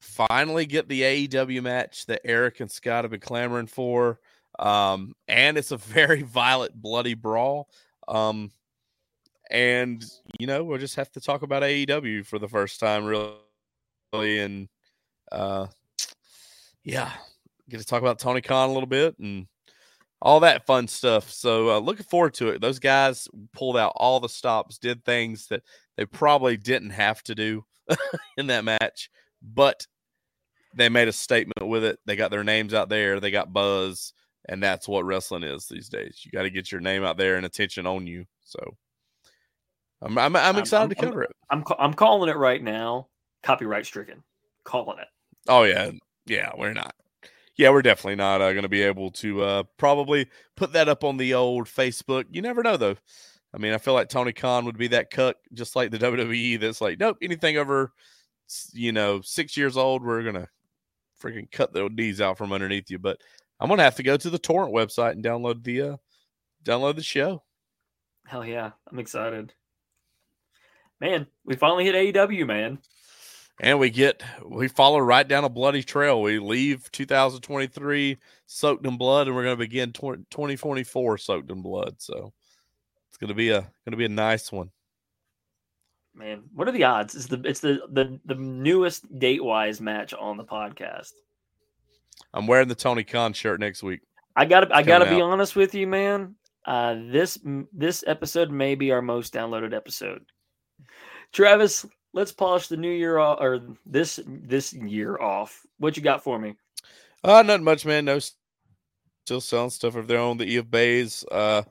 finally get the AEW match that Eric and Scott have been clamoring for. Um, and it's a very violent, bloody brawl. Um, and you know, we'll just have to talk about AEW for the first time, really. And uh, yeah, get to talk about Tony Khan a little bit and all that fun stuff. So uh, looking forward to it. Those guys pulled out all the stops, did things that they probably didn't have to do in that match, but they made a statement with it. They got their names out there. They got buzz, and that's what wrestling is these days. You got to get your name out there and attention on you. So I'm I'm, I'm excited I'm- to cover it. I'm I'm calling it right now. Copyright stricken. Calling it. Oh yeah, yeah, we're not. Yeah, we're definitely not uh, going to be able to uh, probably put that up on the old Facebook. You never know though. I mean, I feel like Tony Khan would be that cuck, just like the WWE. That's like, nope, anything over, you know, six years old, we're gonna freaking cut the knees out from underneath you. But I'm gonna have to go to the torrent website and download the uh, download the show. Hell yeah, I'm excited. Man, we finally hit AEW, man. And we get we follow right down a bloody trail. We leave 2023 soaked in blood, and we're going to begin tw- 2024 soaked in blood. So it's going to be a going to be a nice one. Man, what are the odds? It's the it's the the, the newest date wise match on the podcast. I'm wearing the Tony Khan shirt next week. I gotta I gotta be honest with you, man. Uh, this this episode may be our most downloaded episode. Travis, let's polish the new year off, or this this year off. What you got for me? Uh, not much, man. No, still selling stuff over there on the E of Bays. Uh,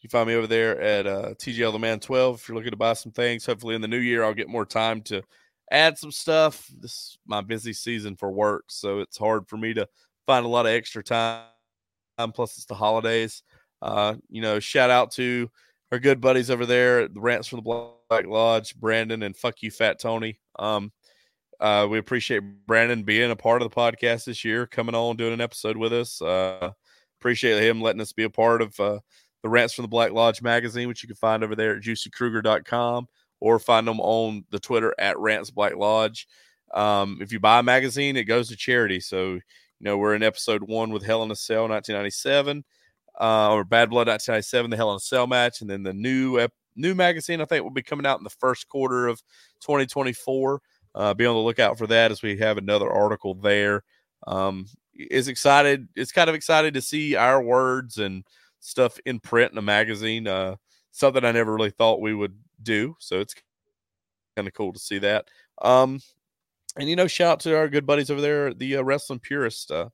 you find me over there at uh, TGL the Man 12 if you're looking to buy some things. Hopefully, in the new year, I'll get more time to add some stuff. This is my busy season for work, so it's hard for me to find a lot of extra time. Plus, it's the holidays. Uh, you know, shout out to our good buddies over there at the Rants from the Black Lodge, Brandon and fuck you, Fat Tony. Um, uh, we appreciate Brandon being a part of the podcast this year, coming on doing an episode with us. Uh, appreciate him letting us be a part of uh, the Rants from the Black Lodge magazine, which you can find over there at juicykruger.com or find them on the Twitter at Rants Black Lodge. Um, if you buy a magazine, it goes to charity. So, you know, we're in episode one with Hell in a Cell 1997, uh, or Bad Blood 1997, the Hell in a Cell match. And then the new, ep- new magazine, I think, will be coming out in the first quarter of 2024. Uh, be on the lookout for that as we have another article there. Um, is excited. It's kind of excited to see our words and stuff in print in a magazine. Uh, something I never really thought we would do. So it's kind of cool to see that. Um, and you know, shout out to our good buddies over there, the uh, Wrestling Purist. Uh,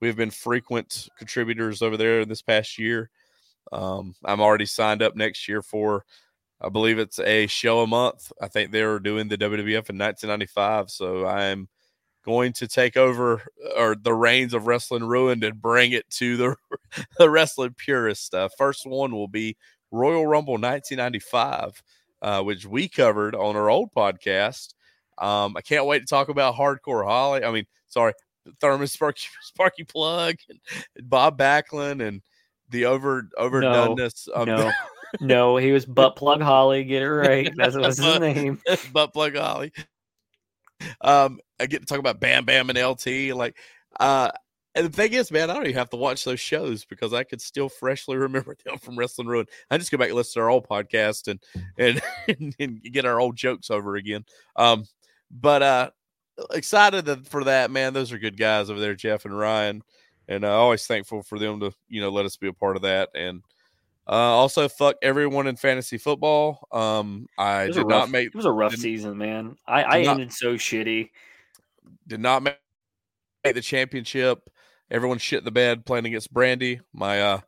we've been frequent contributors over there this past year. Um, I'm already signed up next year for I believe it's a show a month. I think they were doing the WWF in 1995. So I'm going to take over or the reins of Wrestling Ruined and bring it to the, the Wrestling Purist. Uh, first one will be Royal Rumble 1995, uh, which we covered on our old podcast. Um, I can't wait to talk about Hardcore Holly. I mean, sorry, Thurman Sparky, Sparky Plugg and, and Bob Backlund and the over overdoneness of No, no, he was butt plug Holly. Get it right. That's what's his name. butt plug Holly. Um, I get to talk about Bam Bam and LT. Like, uh, and the thing is, man, I don't even have to watch those shows because I could still freshly remember them from Wrestling Ruin. I just go back and listen to our old podcast and and and, and get our old jokes over again. Um, but uh, excited that- for that, man. Those are good guys over there, Jeff and Ryan, and uh, always thankful for them to you know let us be a part of that and. Uh, also, fuck everyone in fantasy football. Um, I It was, a did rough, not make it was a rough did- season, man. I, I not- ended so shitty. did not make the championship. Everyone shit the bed playing against Brandy. My uh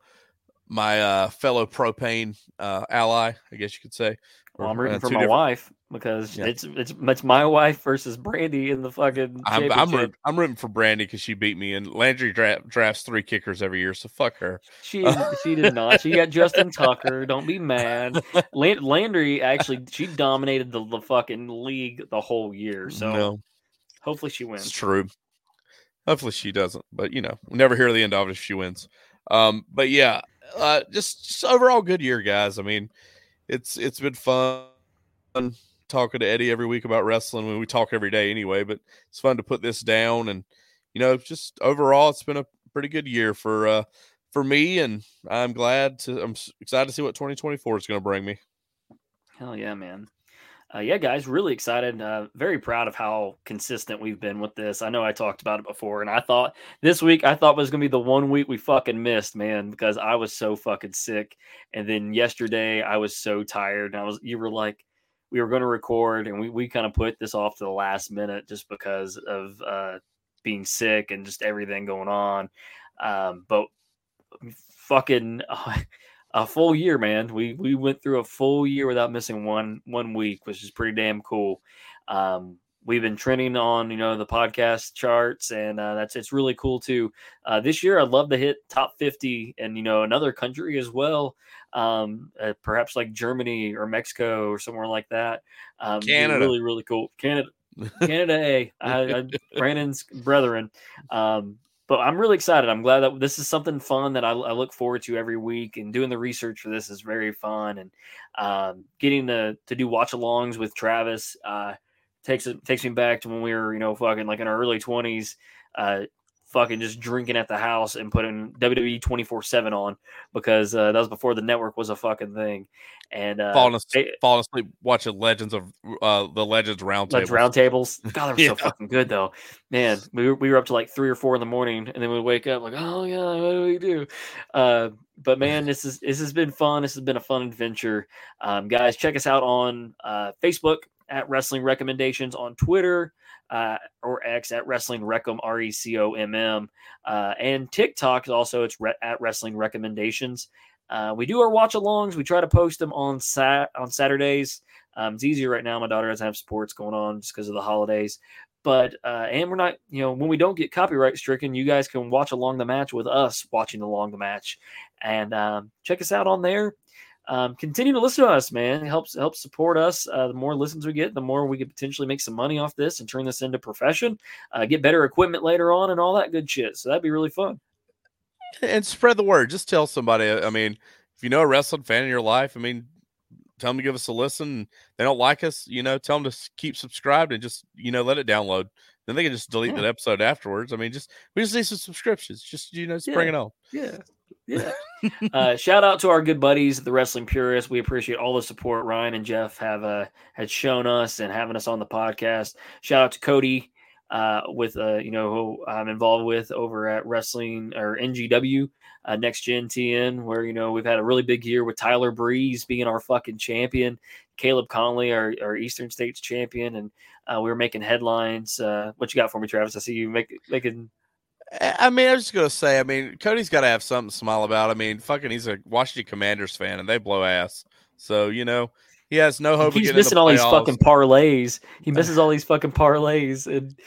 my uh, fellow propane uh, ally, I guess you could say. Well, I'm rooting uh, for my wife because Yeah. it's it's it's my wife versus Brandy in the fucking I'm, I'm, championship. root, I'm rooting for Brandy because she beat me, and Landry dra- drafts three kickers every year, so fuck her. She she did not. She got Justin Tucker. Don't be mad. Lan- Landry actually she dominated the, the fucking league the whole year. So no, hopefully she it's wins. true. Hopefully she doesn't, but you know, we never hear the end of it if she wins. Um, but yeah, uh, just, just overall good year, guys. I mean, it's it's been fun talking to Eddy every week about wrestling when we talk every day anyway. But it's fun to put this down, and you know, just overall, it's been a pretty good year for uh for me, and I'm glad to. I'm excited to see what 2024 is going to bring me. Hell yeah, man. Uh, yeah, guys, really excited. Uh, very proud of how consistent we've been with this. I know I talked about it before, and I thought this week I thought was gonna be the one week we fucking missed, man, because I was so fucking sick. And then yesterday I was so tired, and I was you were like, we were gonna record, and we we kind of put this off to the last minute just because of uh, being sick and just everything going on. Um, but fucking a full year, man. We we went through a full year without missing one one week, which is pretty damn cool. Um, we've been trending on you know the podcast charts, and uh, that's it's really cool too. Uh, this year, I'd love to hit top fifty, and you know another country as well, um, uh, perhaps like Germany or Mexico or somewhere like that. Um, Canada. really really cool. Canada, Canada A, I, I, Brandon's brethren. Um, but I'm really excited. I'm glad that this is something fun that I, I look forward to every week, and doing the research for this is very fun. And um, getting to to do watch alongs with Travis uh, takes it takes me back to when we were, you know, fucking like in our early 20s, uh, fucking just drinking at the house and putting WWE 24 seven on because uh, that was before the network was a fucking thing. And uh, falling, asleep, falling asleep watching Legends of uh the Legends Roundtable. Let's round tables. God, they were Yeah. so fucking good though. Man, we were, we were up to like three or four in the morning, and then we wake up like, oh yeah, what do we do? Uh, but man, this is this has been fun. This has been a fun adventure. Um, guys, check us out on uh, Facebook at Wrestling Recommendations, on Twitter uh, or X at Wrestling Recom R E C O M M, uh, and TikTok is also it's re- at Wrestling Recommendations. Uh, we do our watch alongs. We try to post them on sat on Saturdays. Um, it's easier right now. My daughter doesn't have sports going on just because of the holidays. But uh, and we're not, you know, when we don't get copyright stricken, you guys can watch along the match with us watching along the match, and um, check us out on there. Um, continue to listen to us, man. It helps helps support us. Uh, the more listens we get, the more we could potentially make some money off this and turn this into profession. Uh, get better equipment later on and all that good shit. So that'd be really fun. and spread the word. Just tell somebody. I mean, if you know a wrestling fan in your life, I mean, tell them to give us a listen. They don't like us, you know, tell them to keep subscribed and just you know let it download. Then they can just delete Yeah. that episode afterwards. I mean, just we just need some subscriptions. Just you know, just bring it on. Yeah. Yeah. uh, shout out to our good buddies, the Wrestling Purists. We appreciate all the support Ryan and Jeff have uh, had shown us and having us on the podcast. Shout out to Cody uh, with uh, you know who I'm involved with over at Wrestling or NGW uh, Next Gen TN, where you know we've had a really big year with Tyler Breeze being our fucking champion, Caleb Konley our, our Eastern States champion, and uh, we were making headlines. Uh, what you got for me, Travis? I see you make, making I mean, I was just gonna say. I mean, Cody's got to have something to smile about. I mean, fucking, he's a Washington Commanders fan, and they blow ass. So you know, he has no hope. He's missing all these fucking parlays. He misses all these fucking parlays, and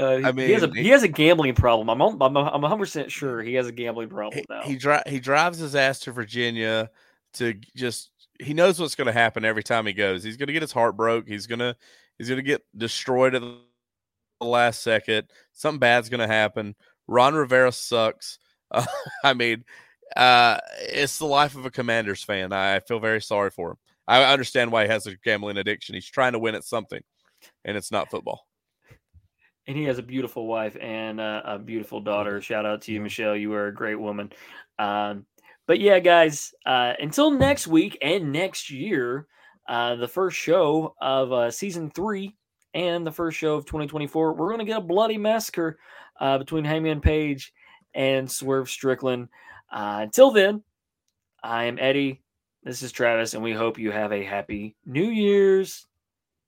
uh, I he has a mean, he has a gambling problem. I'm I'm I'm 100 percent sure he has a gambling problem he, now. he, dri- he drives his ass to Virginia to just he knows what's going to happen every time he goes. He's going to get his heart broke. He's to he's going to get destroyed at the last second. Something bad's going to happen. Ron Rivera sucks. Uh, I mean, uh, it's the life of a Commanders fan. I feel very sorry for him. I understand why he has a gambling addiction. He's trying to win at something, and it's not football. and he has a beautiful wife and uh, a beautiful daughter. Shout out to you, Michelle. You are a great woman. Um, but yeah, guys, uh, until next week and next year, uh, the first show of uh, season three and the first show of 2024, we're going to get a bloody massacre uh, between Hangman Page and Swerve Strickland. Uh, until then, I am Eddy. This is Travis, and we hope you have a happy New Year's.